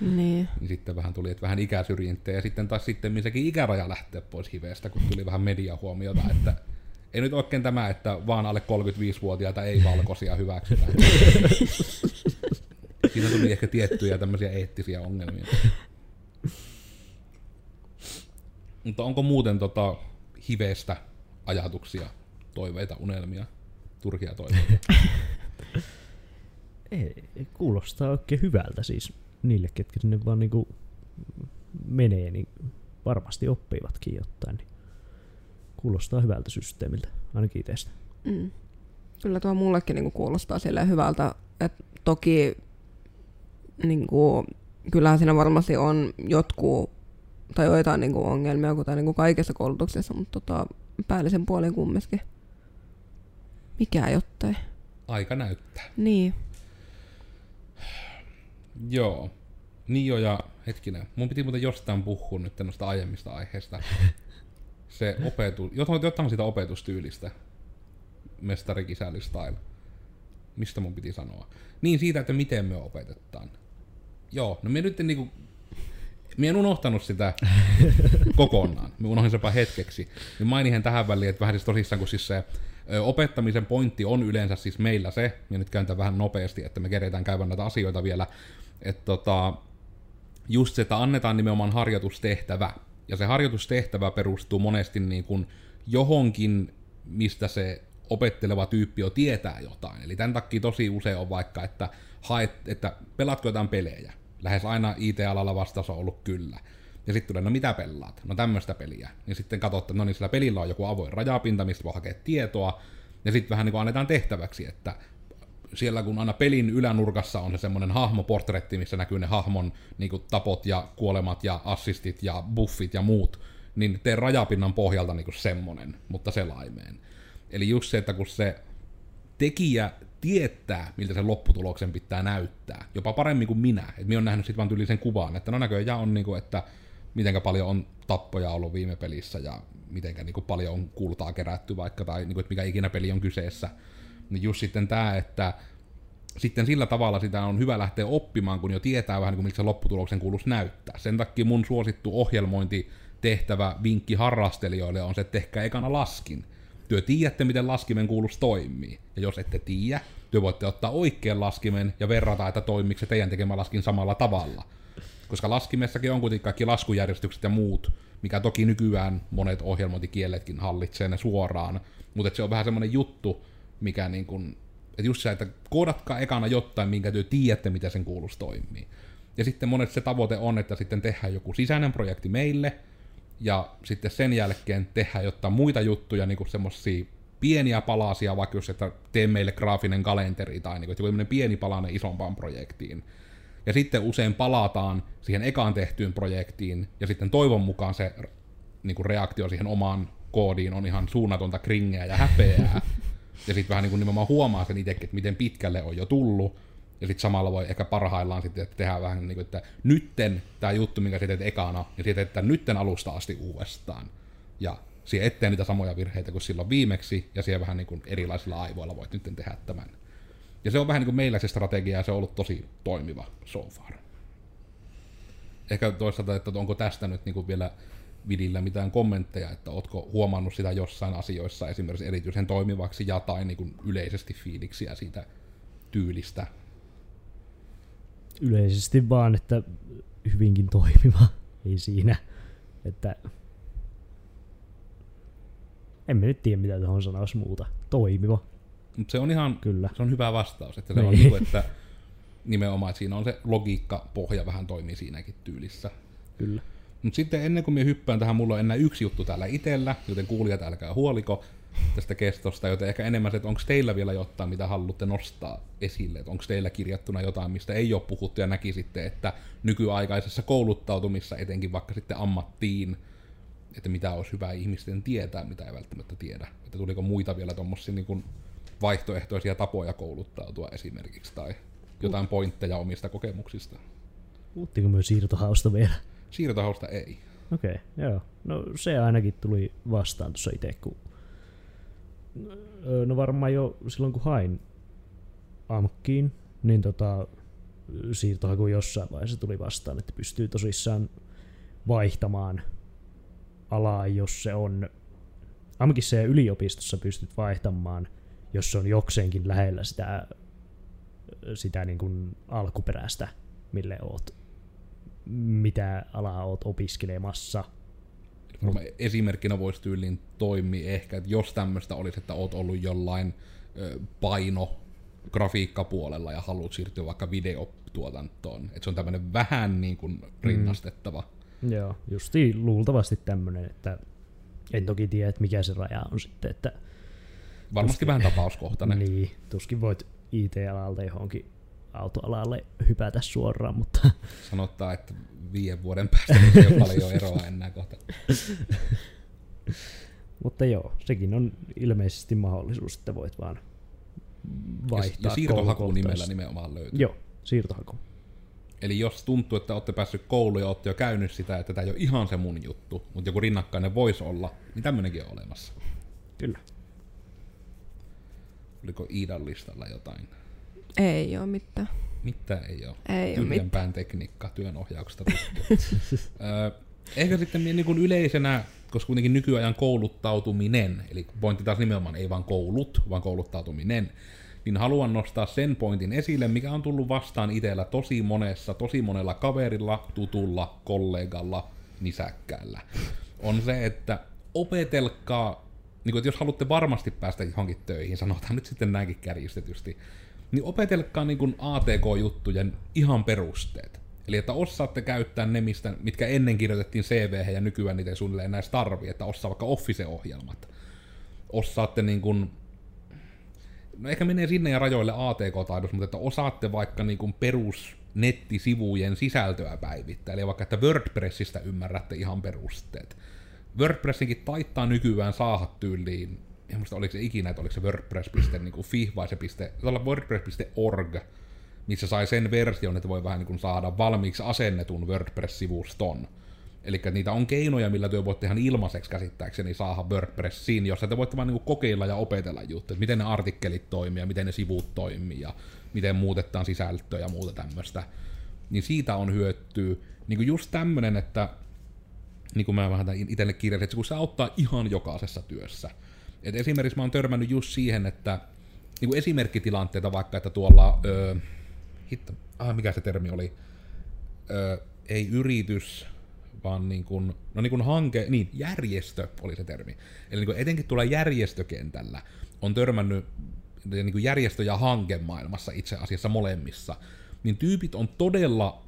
Niin. niin sitten vähän tuli, että vähän ikäsyrjintää, ja sitten taas sitten sekin ikäraja lähtee pois hiveestä, kun tuli vähän mediahuomiota, että ei nyt oikein tämä, että vaan alle 35-vuotiaita ei-valkoisia hyväksytään. <laughs> Siinä tuli ehkä tiettyjä tämmöisiä eettisiä ongelmia. Mutta onko muuten tota hiveestä ajatuksia, toiveita, unelmia, turkia toiveita? <laughs> Ei, ei, kuulostaa oikein hyvältä siis niille, ketkä sinne vaan niinku menee, niin varmasti oppivatkin jotain. Niin kuulostaa hyvältä systeemiltä, ainakin itsestä. Mm. Kyllä tuo mullekin niinku kuulostaa silleen hyvältä. Et toki niinku, kyllähän siinä varmasti on jotkut tai joitain niinku ongelmia, kuten niinku kaikessa koulutuksessa, mutta tota, päällisen puolin kumminkin. Mikä jotain. Aika näyttää. Niin. Joo. Niin jo, ja hetkinen. Mun piti muuten jostain puhua nyt noista aiemmista aiheista. <laughs> Se opetus, jotain, siitä opetustyylistä. Mestari Kisäli style. Mistä mun piti sanoa? Niin siitä, että miten me opetetaan. Joo, no me nyt niinku... Mie en unohtanut sitä <laughs> kokonaan. Me unohdin sen hetkeksi. Niin mainihin tähän väliin, että vähän siis tosissaan, kun siis se opettamisen pointti on yleensä siis meillä se, ja nyt käyn vähän nopeasti, että me keretään käydä näitä asioita vielä, että tota, just se, että annetaan nimenomaan harjoitustehtävä. Ja se harjoitustehtävä perustuu monesti niin kuin johonkin, mistä se opetteleva tyyppi jo tietää jotain. Eli tämän takia tosi usein on vaikka, että, haet, että pelaatko jotain pelejä. Lähes aina IT-alalla vastaus on ollut kyllä. Ja sitten tulee, no mitä pelaat? No tämmöistä peliä. Ja sitten katsotte, no niin sillä pelillä on joku avoin rajapinta, mistä voi hakea tietoa. Ja sitten vähän niin kuin annetaan tehtäväksi, että siellä kun aina pelin ylänurkassa on se semmoinen hahmoportretti, missä näkyy ne hahmon niin kuin tapot ja kuolemat ja assistit ja buffit ja muut, niin tee rajapinnan pohjalta niin kuin semmonen, mutta selaimeen. Eli just se, että kun se tekijä tietää, miltä sen lopputuloksen pitää näyttää, jopa paremmin kuin minä. Et minä olen nähnyt sitten vaan tyylisen kuvan, että no näköjään on niinku, että mitenkä paljon on tappoja ollut viime pelissä ja mitenkä niinku paljon on kultaa kerätty vaikka, tai niinku, että mikä ikinä peli on kyseessä. Niin just sitten tämä, että sitten sillä tavalla sitä on hyvä lähteä oppimaan, kun jo tietää vähän niin miltä se lopputuloksen kuuluisi näyttää. Sen takia mun suosittu ohjelmointitehtävä vinkki harrastelijoille on se, että tehkää ekana laskin. Työ tiedätte, miten laskimen kuuluisi toimii. Ja jos ette tiedä, työ voitte ottaa oikean laskimen ja verrata, että toimiiko se teidän tekemä laskin samalla tavalla. Koska laskimessakin on kuitenkin kaikki laskujärjestykset ja muut, mikä toki nykyään monet ohjelmointikieletkin hallitsee ne suoraan. Mutta se on vähän semmoinen juttu, mikä niin kuin, että just se, että koodatkaa ekana jotain, minkä työ tiedätte, miten sen kuuluisi toimii. Ja sitten monesti se tavoite on, että sitten tehdään joku sisäinen projekti meille, ja sitten sen jälkeen tehdään jotain muita juttuja, niin kuin semmosia pieniä palasia, vaikka jos että tee meille graafinen kalenteri tai niin kuin, joku pieni palanen isompaan projektiin. Ja sitten usein palataan siihen ekaan tehtyyn projektiin, ja sitten toivon mukaan se niin kuin reaktio siihen omaan koodiin on ihan suunnatonta kringeä ja häpeää. <laughs> Ja sitten vähän niin kuin nimenomaan huomaa sen itsekin, että miten pitkälle on jo tullut. Ja sitten samalla voi ehkä parhaillaan sitten että tehdä vähän niin kuin, että nytten tämä juttu, minkä sä teet ekana, niin teet tämän nytten alusta asti uudestaan. Ja siihen eteen niitä samoja virheitä kuin silloin viimeksi, ja siihen vähän niin kuin erilaisilla aivoilla voit nyt tehdä tämän. Ja se on vähän niin kuin meillä se strategia, ja se on ollut tosi toimiva so far. Ehkä toisaalta, että onko tästä nyt niin kuin vielä vidillä mitään kommentteja, että ootko huomannut sitä jossain asioissa esimerkiksi erityisen toimivaksi ja tai niin kuin yleisesti fiiliksiä siitä tyylistä. Yleisesti vaan, että hyvinkin toimiva. <laughs> Ei siinä. Että en mä nyt tiedä, mitä tuohon sanoisi muuta. Toimiva, Mutta se on ihan kyllä. se on hyvä vastaus, että se on Niin. kuin, että nimenomaan, että siinä on se logiikka, pohja vähän toimii siinäkin tyylissä. Kyllä. Mutta sitten ennen kuin minä hyppään tähän, mulla on enää yksi juttu täällä itellä, joten kuulijat älkää huoliko tästä kestosta, joten ehkä enemmän se, että onko teillä vielä jotain, mitä haluatte nostaa esille, että onko teillä kirjattuna jotain, mistä ei ole puhuttu ja näkisitte, että nykyaikaisessa kouluttautumissa, etenkin vaikka sitten ammattiin, että mitä olisi hyvä ihmisten tietää, mitä ei välttämättä tiedä. Että tuliko muita vielä tuommoisia niin vaihtoehtoisia tapoja kouluttautua esimerkiksi, tai jotain pointteja omista kokemuksista. Puhuttiinko myös siirtohausta vielä? Siirtohausta ei. Okei, okay, joo. No se ainakin tuli vastaan tuossa itse, kun... No varmaan jo silloin kun hain AMKkiin, niin tota, siirtohaku jossain vaiheessa tuli vastaan, että pystyy tosissaan vaihtamaan alaa, jos se on... AMKissa ja yliopistossa pystyt vaihtamaan, jos se on jokseenkin lähellä sitä, sitä niin kuin alkuperäistä, mille oot mitä alaa oot opiskelemassa. Varmaan esimerkkinä voisi tyyliin toimia ehkä, että jos tämmöistä olisi, että oot ollut jollain paino grafiikkapuolella ja haluat siirtyä vaikka videotuotantoon. Että se on tämmöinen vähän niin kuin rinnastettava. Joo, justiin luultavasti tämmönen, että en toki tiedä, että mikä se raja on sitten, että Varmasti vähän tapauskohtainen. <laughs> niin, tuskin voit IT-alalta johonkin autoalalle hypätä suoraan, mutta Sanottaa, että viiden vuoden päästä ei ole paljon <laughs> eroa enää kohta. Mutta joo, sekin on ilmeisesti mahdollisuus, että voit vaan Ja, vaihtaa ja siirtohaku koulukohtaisesti. nimellä nimenomaan löytyy. Joo, siirtohaku. Eli jos tuntuu, että olette päässyt kouluun ja olette jo käynyt sitä, että tämä ei ole ihan se mun juttu, mutta joku rinnakkainen voisi olla, niin tämmöinenkin on olemassa. Kyllä. Oliko Iidan listalla jotain? Ei oo mitään. Mitä ei ole? Ei Tyhjän mitään. pään tekniikka työnohjauksesta <laughs> Ehkä sitten niin kuin yleisenä, koska kuitenkin nykyajan kouluttautuminen, eli pointti taas nimenomaan ei vaan koulut, vaan kouluttautuminen, niin haluan nostaa sen pointin esille, mikä on tullut vastaan itsellä tosi monessa, tosi monella kaverilla, tutulla, kollegalla, nisäkkäällä. On se, että opetelkaa, niin kuin, että jos haluatte varmasti päästä johonkin töihin, sanotaan nyt sitten näinkin kärjistetysti, niin opetelkaa niin kuin ATK-juttujen ihan perusteet. Eli että osaatte käyttää ne, mistä, mitkä ennen kirjoitettiin CV ja nykyään niitä ei suunnilleen enää tarvii, että osaa vaikka Office-ohjelmat. Osaatte niin kuin, no ehkä menee sinne ja rajoille ATK-taidossa, mutta että osaatte vaikka niin kuin perus nettisivujen sisältöä päivittää, eli vaikka että WordPressistä ymmärrätte ihan perusteet. WordPressinkin taittaa nykyään saada tyyliin, en muista oliko se ikinä, että oliko se WordPress.fi vai se piste, olla WordPress.org, missä sai sen version, että voi vähän niin kuin saada valmiiksi asennetun WordPress-sivuston. Eli niitä on keinoja, millä työ voitte ihan ilmaiseksi käsittääkseni saada WordPressiin, jossa te voitte vaan niin kokeilla ja opetella juttuja, että miten ne artikkelit toimii ja miten ne sivut toimii ja miten muutetaan sisältöä ja muuta tämmöistä. Niin siitä on hyötyä. Niin kuin just tämmönen, että niin kuin mä vähän itselle kirjasin, että se auttaa ihan jokaisessa työssä. Et esimerkiksi mä oon törmännyt just siihen, että niin kuin esimerkkitilanteita vaikka, että tuolla, öö, hitto, ah, mikä se termi oli, öö, ei yritys, vaan niin kuin, no niin kuin hanke, niin järjestö oli se termi. Eli niin kuin etenkin tuolla järjestökentällä on törmännyt niin kuin järjestö- ja hankemaailmassa itse asiassa molemmissa, niin tyypit on todella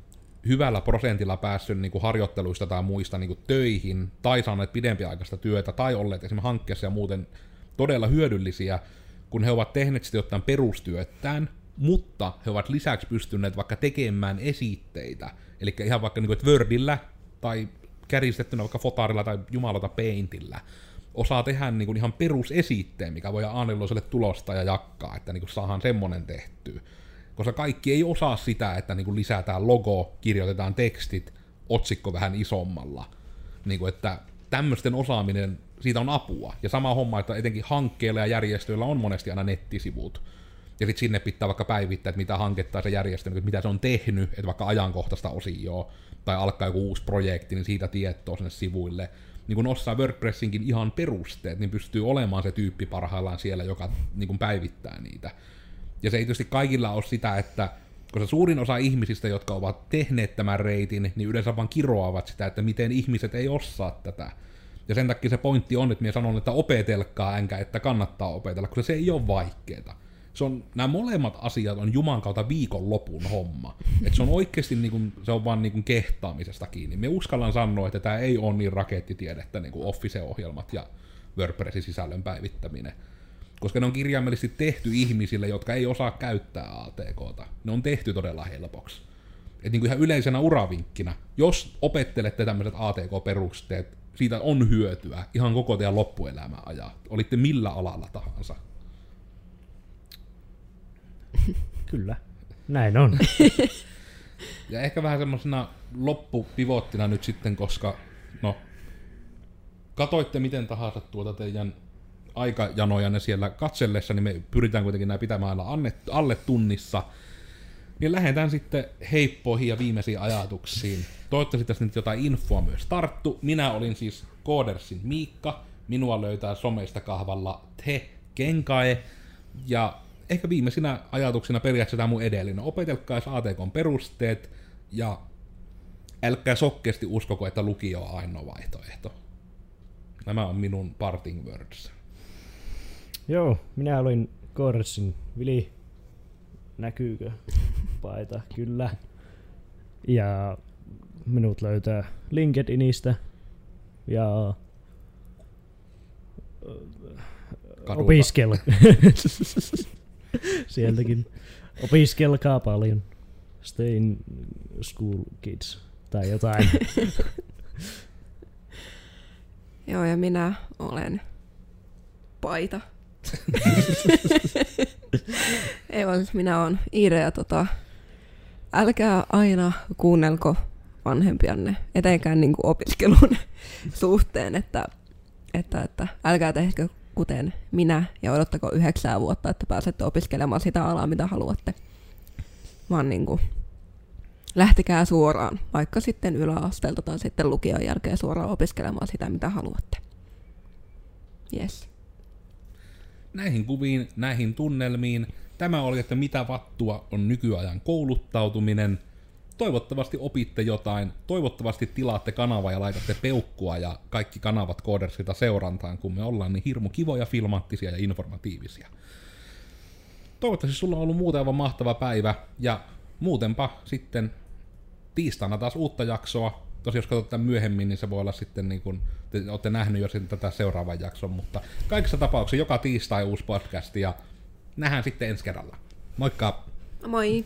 hyvällä prosentilla päässyt niin kuin harjoitteluista tai muista niin kuin töihin, tai saaneet pidempiaikaista työtä, tai olleet esimerkiksi hankkeessa ja muuten todella hyödyllisiä, kun he ovat tehneet sitten jotain perustyötään, mutta he ovat lisäksi pystyneet vaikka tekemään esitteitä, eli ihan vaikka niin kuin, Wordillä tai kärjistettynä vaikka Fotarilla tai jumalata Paintillä, osaa tehdä niin kuin ihan perusesitteen, mikä voi aanelloiselle tulosta ja jakkaa, että niin kuin saadaan semmonen tehtyä. Koska kaikki ei osaa sitä, että niin kuin lisätään logo, kirjoitetaan tekstit, otsikko vähän isommalla. Niin kuin, että tämmöisten osaaminen, siitä on apua. Ja sama homma, että etenkin hankkeilla ja järjestöillä on monesti aina nettisivut. Ja sitten sinne pitää vaikka päivittää, että mitä hanketta se järjestö, että mitä se on tehnyt, että vaikka ajankohtaista osioa, tai alkaa joku uusi projekti, niin siitä tietoa sinne sivuille. Niin kun osaa WordPressinkin ihan perusteet, niin pystyy olemaan se tyyppi parhaillaan siellä, joka niin kun päivittää niitä. Ja se ei tietysti kaikilla ole sitä, että Koska suurin osa ihmisistä, jotka ovat tehneet tämän reitin, niin yleensä vaan kiroavat sitä, että miten ihmiset ei osaa tätä. Ja sen takia se pointti on, että minä sanon, että opetelkaa, enkä että kannattaa opetella, koska se ei ole vaikeeta. Se on, nämä molemmat asiat on Juman kautta viikonlopun homma. Et se on oikeasti niin kuin, se on vaan niin kuin kehtaamisesta kiinni. Me uskallan sanoa, että tämä ei ole niin rakettitiedettä niin kuin Office-ohjelmat ja WordPressin sisällön päivittäminen. Koska ne on kirjaimellisesti tehty ihmisille, jotka ei osaa käyttää ATKta. Ne on tehty todella helpoksi. Et niin kuin ihan yleisenä uravinkkinä, jos opettelette tämmöiset ATK-perusteet, siitä on hyötyä ihan koko teidän loppuelämän ajan. Olitte millä alalla tahansa. Kyllä. Näin on. <laughs> Ja ehkä vähän semmoisena loppupivottina nyt sitten, koska no, katoitte miten tahansa tuota teidän aikajanojanne siellä katsellessa, niin me pyritään kuitenkin nämä pitämään alle, alle tunnissa. Niin lähdetään sitten heippoihin ja viimeisiin ajatuksiin. Toivottavasti tästä nyt jotain infoa myös tarttu. Minä olin siis Koodersin Miikka. Minua löytää someista kahvalla Te Kenkae. Ja ehkä viimeisinä ajatuksina periaatteessa tämä mun edellinen. Opetelkaa ATK perusteet ja älkää sokkeasti uskoko, että lukio on ainoa vaihtoehto. Nämä on minun parting words. Joo, minä olin Korsin Vili. Näkyykö paita? Kyllä. Ja minut löytää LinkedInistä ja Kadulta. opiskel. <laughs> Sieltäkin. Opiskelkaa paljon. Stay in school kids. Tai jotain. <laughs> Joo, ja minä olen paita. <laughs> Ei vaan siis minä olen Iire ja tota, älkää aina kuunnelko vanhempianne, etenkään niin opiskelun <laughs> suhteen, että, että, että älkää tehkö kuten minä ja odottako yhdeksää vuotta, että pääsette opiskelemaan sitä alaa, mitä haluatte. Vaan niin kuin, lähtekää suoraan, vaikka sitten yläasteelta tai sitten lukion jälkeen suoraan opiskelemaan sitä, mitä haluatte. Yes. näihin kuviin, näihin tunnelmiin. Tämä oli, että mitä vattua on nykyajan kouluttautuminen. Toivottavasti opitte jotain, toivottavasti tilaatte kanavaa ja laitatte peukkua ja kaikki kanavat Koodersilta seurantaan, kun me ollaan niin hirmu kivoja, filmaattisia ja informatiivisia. Toivottavasti sulla on ollut muuten aivan mahtava päivä ja muutenpa sitten tiistaina taas uutta jaksoa. Tosi jos katsot tämän myöhemmin, niin se voi olla sitten niin kuin, te olette nähnyt jo sitten tätä seuraavan jakson, mutta kaikissa tapauksissa joka tiistai uusi podcast ja nähdään sitten ensi kerralla. Moikka! Moi!